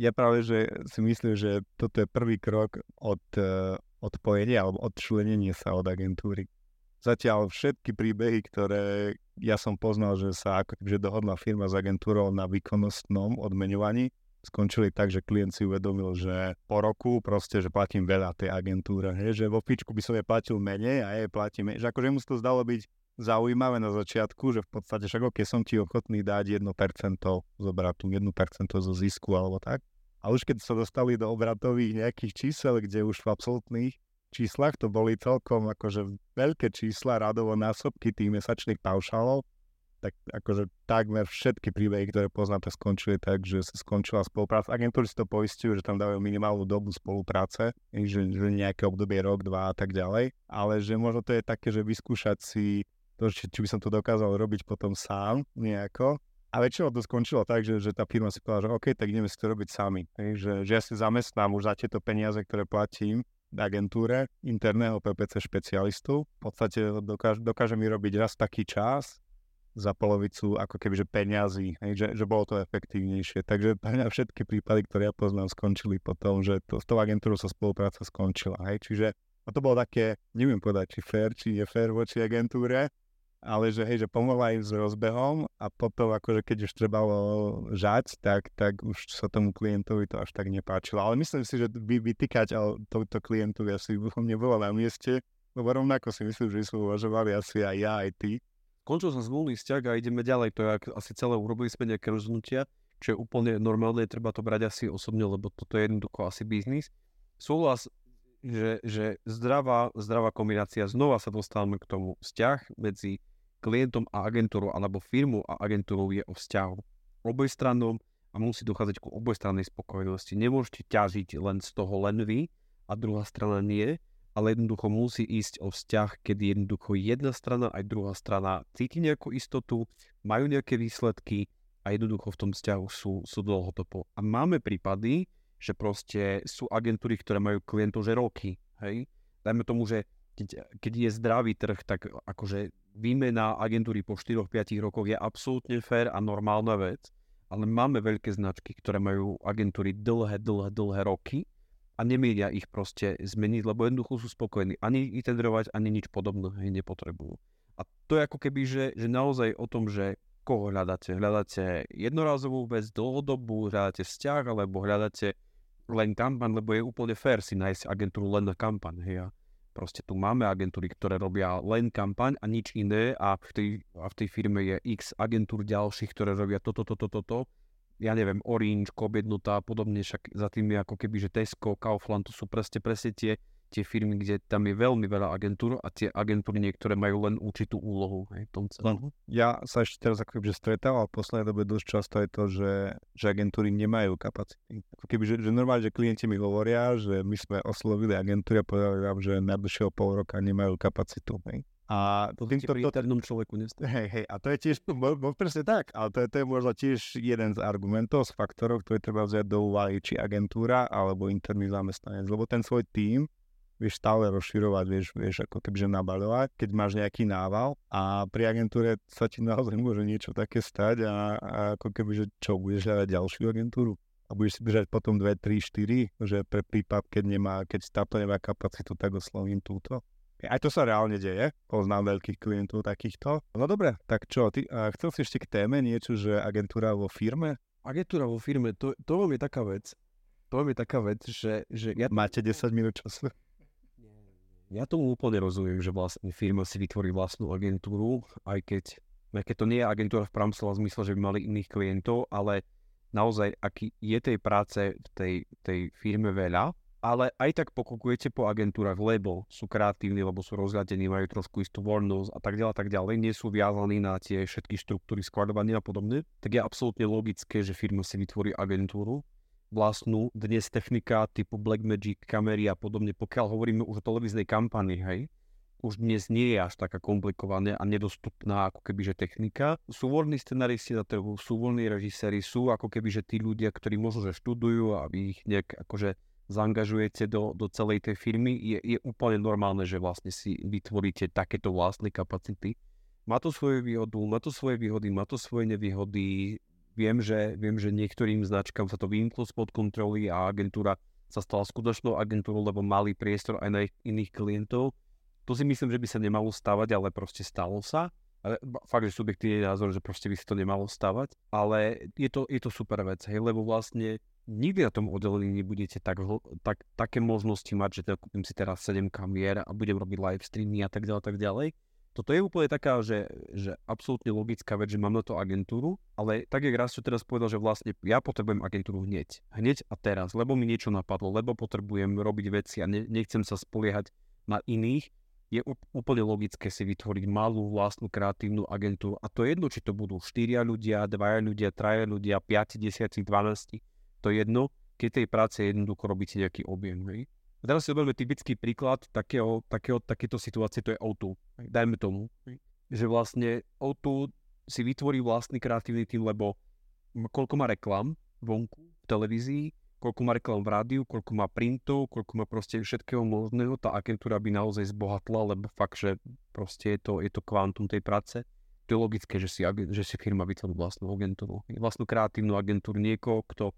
Ja práve, že si myslím, že toto je prvý krok od uh, odpojenia alebo odčlenenia sa od agentúry. Zatiaľ všetky príbehy, ktoré ja som poznal, že sa ako že dohodla firma s agentúrou na výkonnostnom odmenovaní, skončili tak, že klient si uvedomil, že po roku proste, že platím veľa tej agentúre, že vo fičku by som je platil menej a jej platím. Že akože mu to zdalo byť zaujímavé na začiatku, že v podstate však ok, som ti ochotný dať 1% z obratu, 1% zo zisku alebo tak. A už keď sa dostali do obratových nejakých čísel, kde už v absolútnych číslach to boli celkom akože veľké čísla, radovo násobky tých mesačných paušálov, tak akože takmer všetky príbehy, ktoré poznáte, skončili tak, že sa skončila spolupráca. Agentúry si to poistujú, že tam dávajú minimálnu dobu spolupráce, že, že nejaké obdobie rok, dva a tak ďalej, ale že možno to je také, že vyskúšať si to, či, či by som to dokázal robiť potom sám nejako. A väčšinou to skončilo tak, že, že tá firma si povedala, že OK, tak ideme si to robiť sami. Hej, že, že ja si zamestnám už za tieto peniaze, ktoré platím agentúre interného PPC špecialistu. V podstate dokáže, dokáže mi robiť raz taký čas, za polovicu ako keby že peňazí, hej, že, že bolo to efektívnejšie. Takže všetky prípady, ktoré ja poznám, skončili potom, že to, s tou agentúrou sa spolupráca skončila. Hej. Čiže a to bolo také, neviem povedať, či fér, či je fér voči agentúre, ale že hej, že pomohla im s rozbehom a potom akože keď už trebalo žať, tak, tak už sa tomu klientovi to až tak nepáčilo. Ale myslím si, že by vytýkať tomuto klientovi asi nebolo na mieste, lebo rovnako si myslím, že sme uvažovali asi aj ja, aj ty, Končil som zmluvný vzťah a ideme ďalej. To je asi celé, urobili sme nejaké rozhodnutia, čo je úplne normálne, treba to brať asi osobne, lebo toto je jednoducho asi biznis. Súhlas, že, že zdravá, zdravá kombinácia, znova sa dostávame k tomu vzťah medzi klientom a agentúrou, alebo firmu a agentúrou je o vzťahu obojstrannom a musí dochádzať ku obojstrannej spokojnosti. Nemôžete ťažiť len z toho len vy a druhá strana nie ale jednoducho musí ísť o vzťah, kedy jednoducho jedna strana aj druhá strana cíti nejakú istotu, majú nejaké výsledky a jednoducho v tom vzťahu sú, sú dlhodobo. A máme prípady, že proste sú agentúry, ktoré majú klientov že roky, hej. Dajme tomu, že keď, keď je zdravý trh, tak akože výmena agentúry po 4-5 rokoch je absolútne fér a normálna vec, ale máme veľké značky, ktoré majú agentúry dlhé, dlhé, dlhé roky a nemiedia ich proste zmeniť, lebo jednoducho sú spokojní. Ani tendrovať, ani nič podobné nepotrebujú. A to je ako keby, že, že naozaj o tom, že koho hľadáte. Hľadáte jednorázovú vec, dlhodobú, hľadáte vzťah, alebo hľadáte len kampaň, lebo je úplne fér si nájsť agentúru len na kampaň. Hej. Proste tu máme agentúry, ktoré robia len kampaň a nič iné a v tej, a v tej firme je x agentúr ďalších, ktoré robia toto, toto, toto, to, ja neviem, Orange, Kobjednota a podobne, však za tým je ako keby, že Tesco, Kaufland, to sú presne, presne tie, tie firmy, kde tam je veľmi veľa agentúr a tie agentúry niektoré majú len určitú úlohu hej, v tom celom. Ja sa ešte teraz ako keby, že stretával v poslednej dobe dosť často je to, že, že agentúry nemajú kapacity. Ako keby, že, že normálne, že klienti mi hovoria, že my sme oslovili agentúry a povedali vám, že najbližšieho pol roka nemajú kapacitu. Hej. A to týmto, pri internom človeku nestačí. Hej, hej, a to je tiež, bo, bo presne tak, ale to je, to je možno tiež jeden z argumentov, z faktorov, ktoré treba vziať do úvahy, či agentúra alebo interný zamestnanec, lebo ten svoj tím vieš stále rozširovať, vieš, vieš ako kebyže nabaľovať, keď máš nejaký nával a pri agentúre sa ti naozaj môže niečo také stať a, a ako keby, že čo, budeš hľadať ďalšiu agentúru? a budeš si držať potom 2, 3, 4, že pre prípad, keď, nemá, keď táto nemá kapacitu, tak oslovím túto. Aj to sa reálne deje, poznám veľkých klientov takýchto. No dobre, tak čo, ty, a chcel si ešte k téme niečo, že agentúra vo firme? Agentúra vo firme, to, to je taká vec, to je taká vec, že... že ja... Máte 10 minút času? Ja tomu úplne rozumiem, že vlastne firma si vytvorí vlastnú agentúru, aj keď, aj keď to nie je agentúra v pravom slova zmysle, že by mali iných klientov, ale naozaj, aký je tej práce v tej, tej firme veľa, ale aj tak pokukujete po agentúrach, lebo sú kreatívni, lebo sú rozhľadení, majú trošku istú voľnosť a tak ďalej, tak ďalej, nie sú viazaní na tie všetky štruktúry skladovania a podobne, tak je absolútne logické, že firma si vytvorí agentúru vlastnú. Dnes technika typu Blackmagic, kamery a podobne, pokiaľ hovoríme už o televíznej kampani, hej, už dnes nie je až taká komplikovaná a nedostupná ako keby, že technika. Sú voľní scenaristi na trhu, sú voľní režiséri, sú ako keby, že tí ľudia, ktorí možno, že študujú a vy ich nejak akože zaangažujete do, do celej tej firmy, je, je úplne normálne, že vlastne si vytvoríte takéto vlastné kapacity. Má to svoje výhodu, má to svoje výhody, má to svoje nevýhody. Viem, že, viem, že niektorým značkám sa to vymklo spod kontroly a agentúra sa stala skutočnou agentúrou, lebo mali priestor aj na ich iných klientov to si myslím, že by sa nemalo stavať, ale proste stalo sa. Ale fakt, že subjektívny názor, že proste by si to nemalo stavať, ale je to, je to super vec, hej, lebo vlastne nikdy na tom oddelení nebudete tak, tak, také možnosti mať, že kúpim si teraz 7 kamier a budem robiť live streamy a tak ďalej, tak ďalej. Toto je úplne taká, že, že absolútne logická vec, že mám na to agentúru, ale tak, jak raz čo teraz povedal, že vlastne ja potrebujem agentúru hneď. Hneď a teraz, lebo mi niečo napadlo, lebo potrebujem robiť veci a ne, nechcem sa spoliehať na iných, je úplne logické si vytvoriť malú vlastnú kreatívnu agentúru. A to jedno, či to budú 4 ľudia, 2 ľudia, 3 ľudia, 5, 10, 12, to je jedno, keď tej práce jednoducho robíte nejaký objem. Hej. Teraz si zoberme typický príklad takého, takého, takéto situácie, to je O2. Hej. Dajme tomu, že vlastne O2 si vytvorí vlastný kreatívny tým, lebo koľko má reklam vonku v televízii, koľko má reklam v rádiu, koľko má printov, koľko má proste všetkého možného, tá agentúra by naozaj zbohatla, lebo fakt, že proste je to, je to kvantum tej práce. To je logické, že si, že si firma vytvorí vlastnú agentúru, vlastnú kreatívnu agentúru, niekoho, kto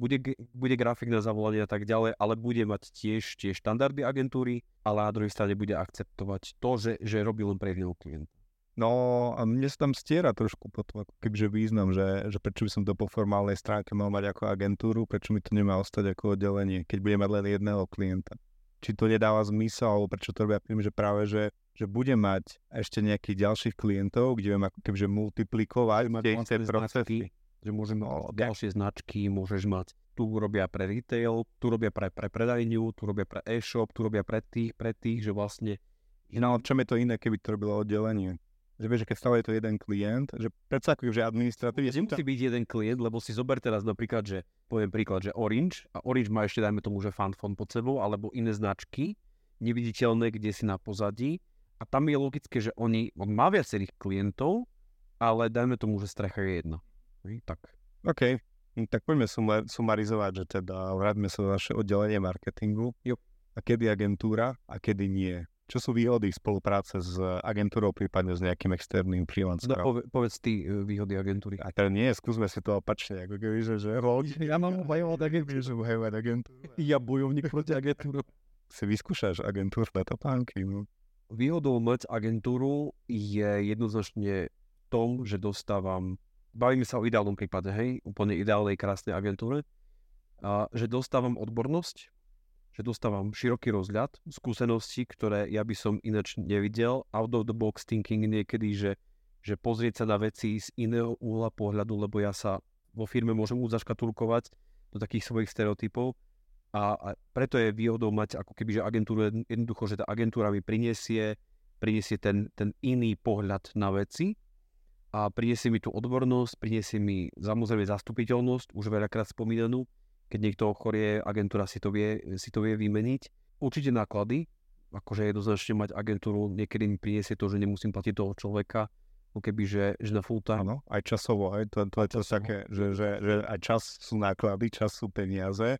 bude, bude grafik na zavolanie a tak ďalej, ale bude mať tiež tie štandardy agentúry, ale na druhej strane bude akceptovať to, že, že robí len pre jedného klienta. No a mne sa tam stiera trošku potom ako kebyže význam, že, že prečo by som to po formálnej stránke mal mať ako agentúru, prečo mi to nemá ostať ako oddelenie, keď budem mať len jedného klienta. Či to nedáva zmysel, alebo prečo to robia tým, že práve, že, že budem mať ešte nejakých ďalších klientov, kde viem ako kebyže multiplikovať tie procesy. Že môžem mať ďalšie značky, môžeš mať tu robia pre retail, tu robia pre, pre predajňu, tu robia pre e-shop, tu robia pre tých, pre tých, že vlastne... No, čom je to iné, keby to robilo oddelenie? že vieš, že keď stále je to jeden klient, že predsa ako že administratívne... Nemusí byť jeden klient, lebo si zober teraz napríklad, že poviem príklad, že Orange a Orange má ešte dajme tomu, že fanfon pod sebou, alebo iné značky, neviditeľné, kde si na pozadí a tam je logické, že oni, on má viacerých klientov, ale dajme tomu, že strecha je jedna. Tak. OK, hm, tak poďme sumar- sumarizovať, že teda vráťme sa do naše oddelenie marketingu. Jo. A kedy agentúra a kedy nie. Čo sú výhody spolupráce s agentúrou, prípadne s nejakým externým freelancerom? No, pove, povedz ty e, výhody agentúry. A to nie, skúsme si to opačne, ako keby, že, že ja mám bojovať agentúru. Že bojovať agentúru. Ja bojovník proti agentúru. Si vyskúšaš agentúrne topánky, no. Výhodou mať agentúru je jednoznačne v tom, že dostávam, bavíme sa o ideálnom prípade, hej, úplne ideálnej, krásnej agentúre, a že dostávam odbornosť, že dostávam široký rozhľad, skúsenosti, ktoré ja by som ináč nevidel, out of the box thinking niekedy, že, že pozrieť sa na veci z iného úhla pohľadu, lebo ja sa vo firme môžem zaškatulkovať do takých svojich stereotypov. A, a preto je výhodou mať ako keby, že agentúru jednoducho, že tá agentúra mi prinesie, prinesie ten, ten iný pohľad na veci a prinesie mi tú odbornosť, prinesie mi samozrejme zastupiteľnosť, už veľakrát spomínanú, keď niekto ochorie, agentúra si to vie, si to vie vymeniť. Určite náklady, akože jednoznačne mať agentúru niekedy mi priniesie to, že nemusím platiť toho človeka, ako keby, že, že na full time. Áno, aj časovo, aj to, to je to také, že, že, že aj čas sú náklady, čas sú peniaze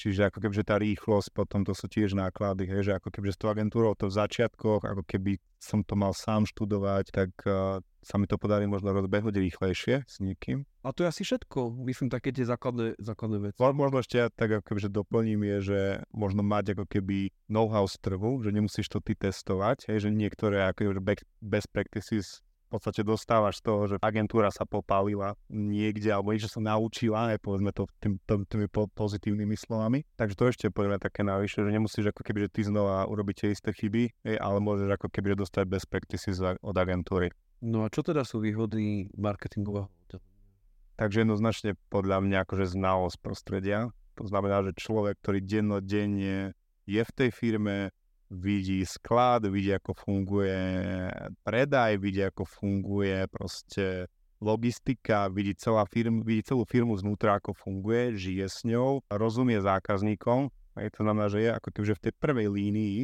Čiže ako keby že tá rýchlosť, potom to sú tiež náklady, hej, že ako keby s tou agentúrou to v začiatkoch, ako keby som to mal sám študovať, tak uh, sa mi to podarí možno rozbehnúť rýchlejšie s niekým. A to je asi všetko, myslím, také tie základné, základné veci. Možno ešte ja tak ako keby, že doplním je, že možno mať ako keby know-how z trhu, že nemusíš to ty testovať, hej, že niektoré ako keby best practices podstate dostávaš z toho, že agentúra sa popálila niekde alebo niečo sa naučila, aj povedzme to tým, tým, tými pozitívnymi slovami. Takže to ešte povedzme také navyše, že nemusíš ako keby, že ty znova urobíte isté chyby, ale môžeš ako keby dostať best practices od agentúry. No a čo teda sú výhody marketingového Takže jednoznačne podľa mňa akože znalosť prostredia. To znamená, že človek, ktorý dennodenne je v tej firme, vidí sklad, vidí, ako funguje predaj, vidí, ako funguje proste logistika, vidí, celá firm, vidí celú firmu znútra, ako funguje, žije s ňou, rozumie zákazníkom. A to znamená, že je ako kebyže v tej prvej línii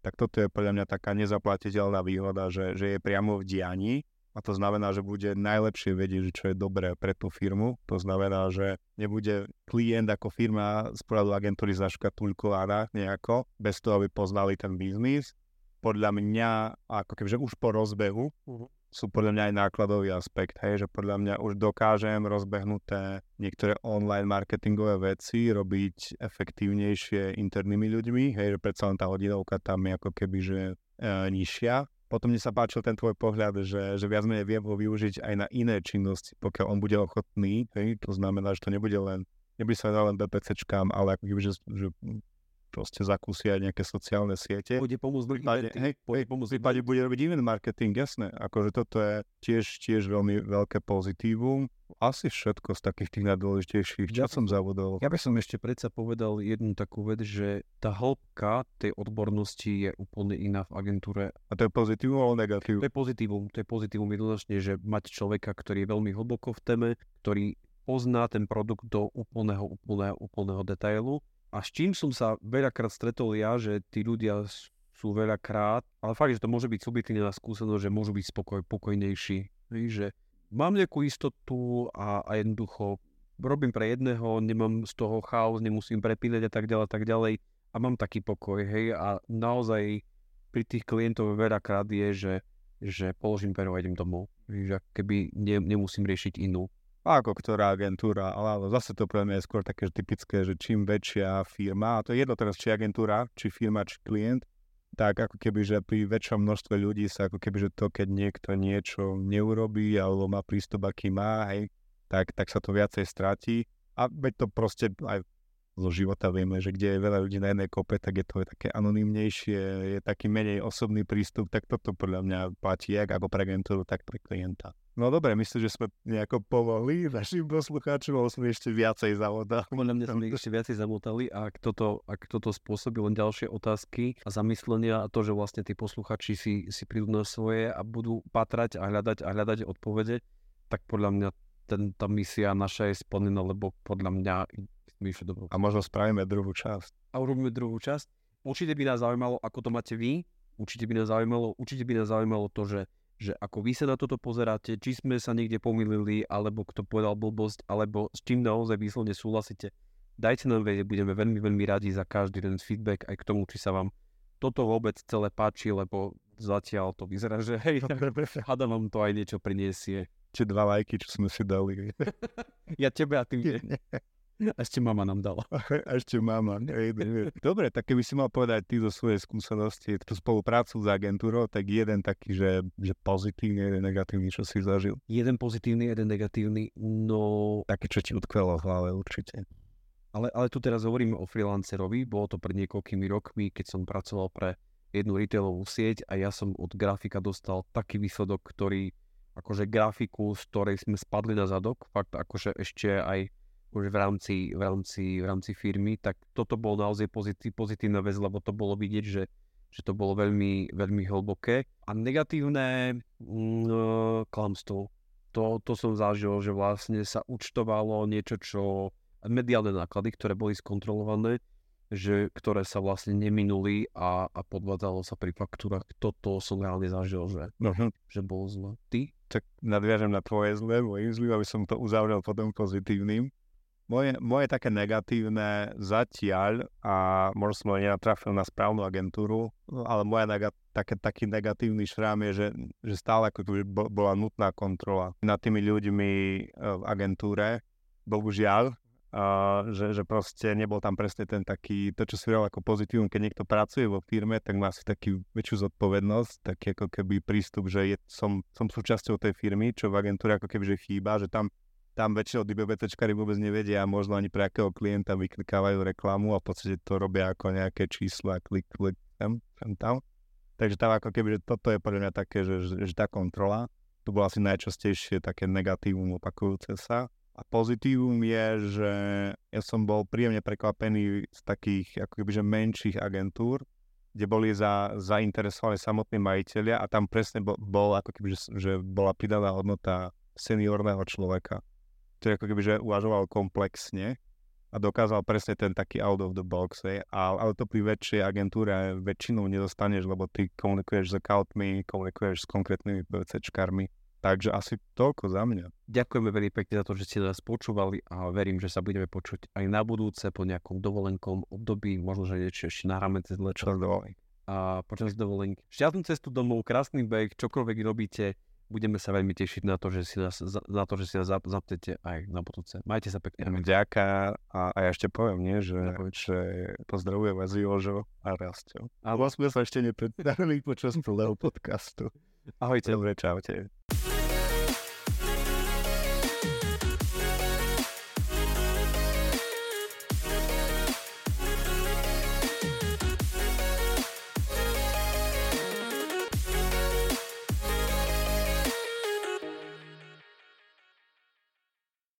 tak toto je podľa mňa taká nezaplatiteľná výhoda, že, že je priamo v dianí a to znamená, že bude najlepšie vedieť, čo je dobré pre tú firmu. To znamená, že nebude klient ako firma z pohľadu agentúry zaškatulkovaná nejako, bez toho, aby poznali ten biznis. Podľa mňa, ako kebyže už po rozbehu, uh-huh sú podľa mňa aj nákladový aspekt, hej, že podľa mňa už dokážem rozbehnuté niektoré online marketingové veci robiť efektívnejšie internými ľuďmi, hej, že predsa len tá hodinovka tam je ako keby, že e, nižšia. Potom mne sa páčil ten tvoj pohľad, že, že viac menej viem ho využiť aj na iné činnosti, pokiaľ on bude ochotný, hej, to znamená, že to nebude len nebude sa len BPCčkám, ale ako keby, že, že proste zakúsia nejaké sociálne siete. Pôjde pomôcť v prípade, hej, pomôcť prípade bude robiť event marketing, jasné. Akože toto je tiež, tiež veľmi veľké pozitívum. Asi všetko z takých tých najdôležitejších, čo ja, som zavodol. Ja by som ešte predsa povedal jednu takú vec, že tá hĺbka tej odbornosti je úplne iná v agentúre. A to je pozitívum alebo negatívum? To je pozitívum, to je pozitívum jednoznačne, že mať človeka, ktorý je veľmi hlboko v téme, ktorý pozná ten produkt do úplného, úplného, úplného detailu a s čím som sa veľakrát stretol ja, že tí ľudia sú veľakrát, ale fakt, že to môže byť subjektívna skúsenosť, že môžu byť spokoj, pokojnejší. Že mám nejakú istotu a, a jednoducho robím pre jedného, nemám z toho chaos, nemusím prepínať a tak ďalej, tak ďalej a mám taký pokoj, hej, a naozaj pri tých klientov veľakrát je, že, že položím peru a idem domov, že keby ne, nemusím riešiť inú ako ktorá agentúra, ale zase to pre mňa je skôr také typické, že čím väčšia firma, a to je jedno teraz, či agentúra, či firma, či klient, tak ako keby, že pri väčšom množstve ľudí sa ako keby, že to, keď niekto niečo neurobí alebo má prístup, aký má, hej, tak, tak sa to viacej stratí. A veď to proste aj zo života vieme, že kde je veľa ľudí na jednej kope, tak je to také anonymnejšie, je taký menej osobný prístup, tak toto podľa mňa platí jak ako pre agentúru, tak pre klienta. No dobre, myslím, že sme nejako pomohli našim poslucháčom, ale sme ešte viacej zamotali. Podľa mňa sme ešte viacej zamotali a ak toto, ak toto spôsobí len ďalšie otázky a zamyslenia a to, že vlastne tí posluchači si, si prídu na svoje a budú patrať a hľadať a hľadať odpovede, tak podľa mňa ten, tá misia naša je splnená, lebo podľa mňa vyššie dobro. A možno spravíme druhú časť. A urobíme druhú časť. Určite by nás zaujímalo, ako to máte vy. Určite by nás zaujímalo, určite by nás zaujímalo to, že že ako vy sa na toto pozeráte, či sme sa niekde pomýlili, alebo kto povedal blbosť, alebo s čím naozaj výslovne súhlasíte. Dajte nám vedieť, budeme veľmi, veľmi radi za každý ten feedback aj k tomu, či sa vám toto vôbec celé páči, lebo zatiaľ to vyzerá, že hej, hada vám to aj niečo priniesie. Či dva lajky, čo sme si dali. ja tebe a ty A ešte mama nám dala. A ešte mama. Dobre, tak keby si mal povedať ty zo svojej skúsenosti tú spoluprácu s agentúrou, tak jeden taký, že, že pozitívny, jeden negatívny, čo si zažil. Jeden pozitívny, jeden negatívny, no... Také, čo ti utkvelo v hlave určite. Ale, ale tu teraz hovoríme o freelancerovi, bolo to pred niekoľkými rokmi, keď som pracoval pre jednu retailovú sieť a ja som od grafika dostal taký výsledok, ktorý akože grafiku, z ktorej sme spadli na zadok, fakt akože ešte aj už v rámci, v rámci, v rámci firmy, tak toto bolo naozaj pozitív, pozitívna vec, lebo to bolo vidieť, že, že to bolo veľmi, veľmi hlboké. A negatívne mm, e, klamstvo. To, to som zažil, že vlastne sa účtovalo niečo, čo mediálne náklady, ktoré boli skontrolované, že, ktoré sa vlastne neminuli a, a podvádzalo sa pri faktúrach. Toto som reálne zažil, že, uh-huh. že bolo zle. Ty? Tak nadviažem na tvoje zle, môj zlý, aby som to uzavrel potom pozitívnym. Moje, moje také negatívne zatiaľ, a možno som nenatrafil na správnu agentúru, ale moja nega, také, taký negatívny šrám je, že, že stále ako keby bola nutná kontrola nad tými ľuďmi e, v agentúre. Bohužiaľ, a že, že proste nebol tam presne ten taký, to čo si vedel ako pozitívum, keď niekto pracuje vo firme, tak má si taký väčšiu zodpovednosť, taký ako keby prístup, že je, som, som súčasťou tej firmy, čo v agentúre ako keby že chýba, že tam tam väčšinou DBBTčkári vôbec nevedia, možno ani pre akého klienta vyklikávajú reklamu a v podstate to robia ako nejaké čísla, klik, klik, tam, tam, tam. Takže tam ako keby, že toto je podľa mňa také, že, že, že tá kontrola, to bolo asi najčastejšie také negatívum opakujúce sa. A pozitívum je, že ja som bol príjemne prekvapený z takých ako keby, že menších agentúr, kde boli za, zainteresovaní samotní majiteľia a tam presne bol, bol ako keby, že, že bola pridaná hodnota seniorného človeka ktorý ako keby že uvažoval komplexne a dokázal presne ten taký out of the box, hej. A, ale to pri väčšej agentúre väčšinou nedostaneš, lebo ty komunikuješ s accountmi, komunikuješ s konkrétnymi PVCčkármi. Takže asi toľko za mňa. Ďakujeme veľmi pekne za to, že ste nás počúvali a verím, že sa budeme počuť aj na budúce po nejakom dovolenkom období, možno, že niečo ešte na rámec Čas dovolenky. A počas dovolenky. Šťastnú cestu domov, krásny beh, čokoľvek robíte, budeme sa veľmi tešiť na to, že si nás, na to, že si nás zapnete aj na budúce. Majte sa pekne. Ďaká a, a ja ešte poviem, nie, že, že pozdravujem vás Jožo a Rastio. A sme sa ešte nepredstavili počas celého podcastu. Ahojte. Dobre, čaute.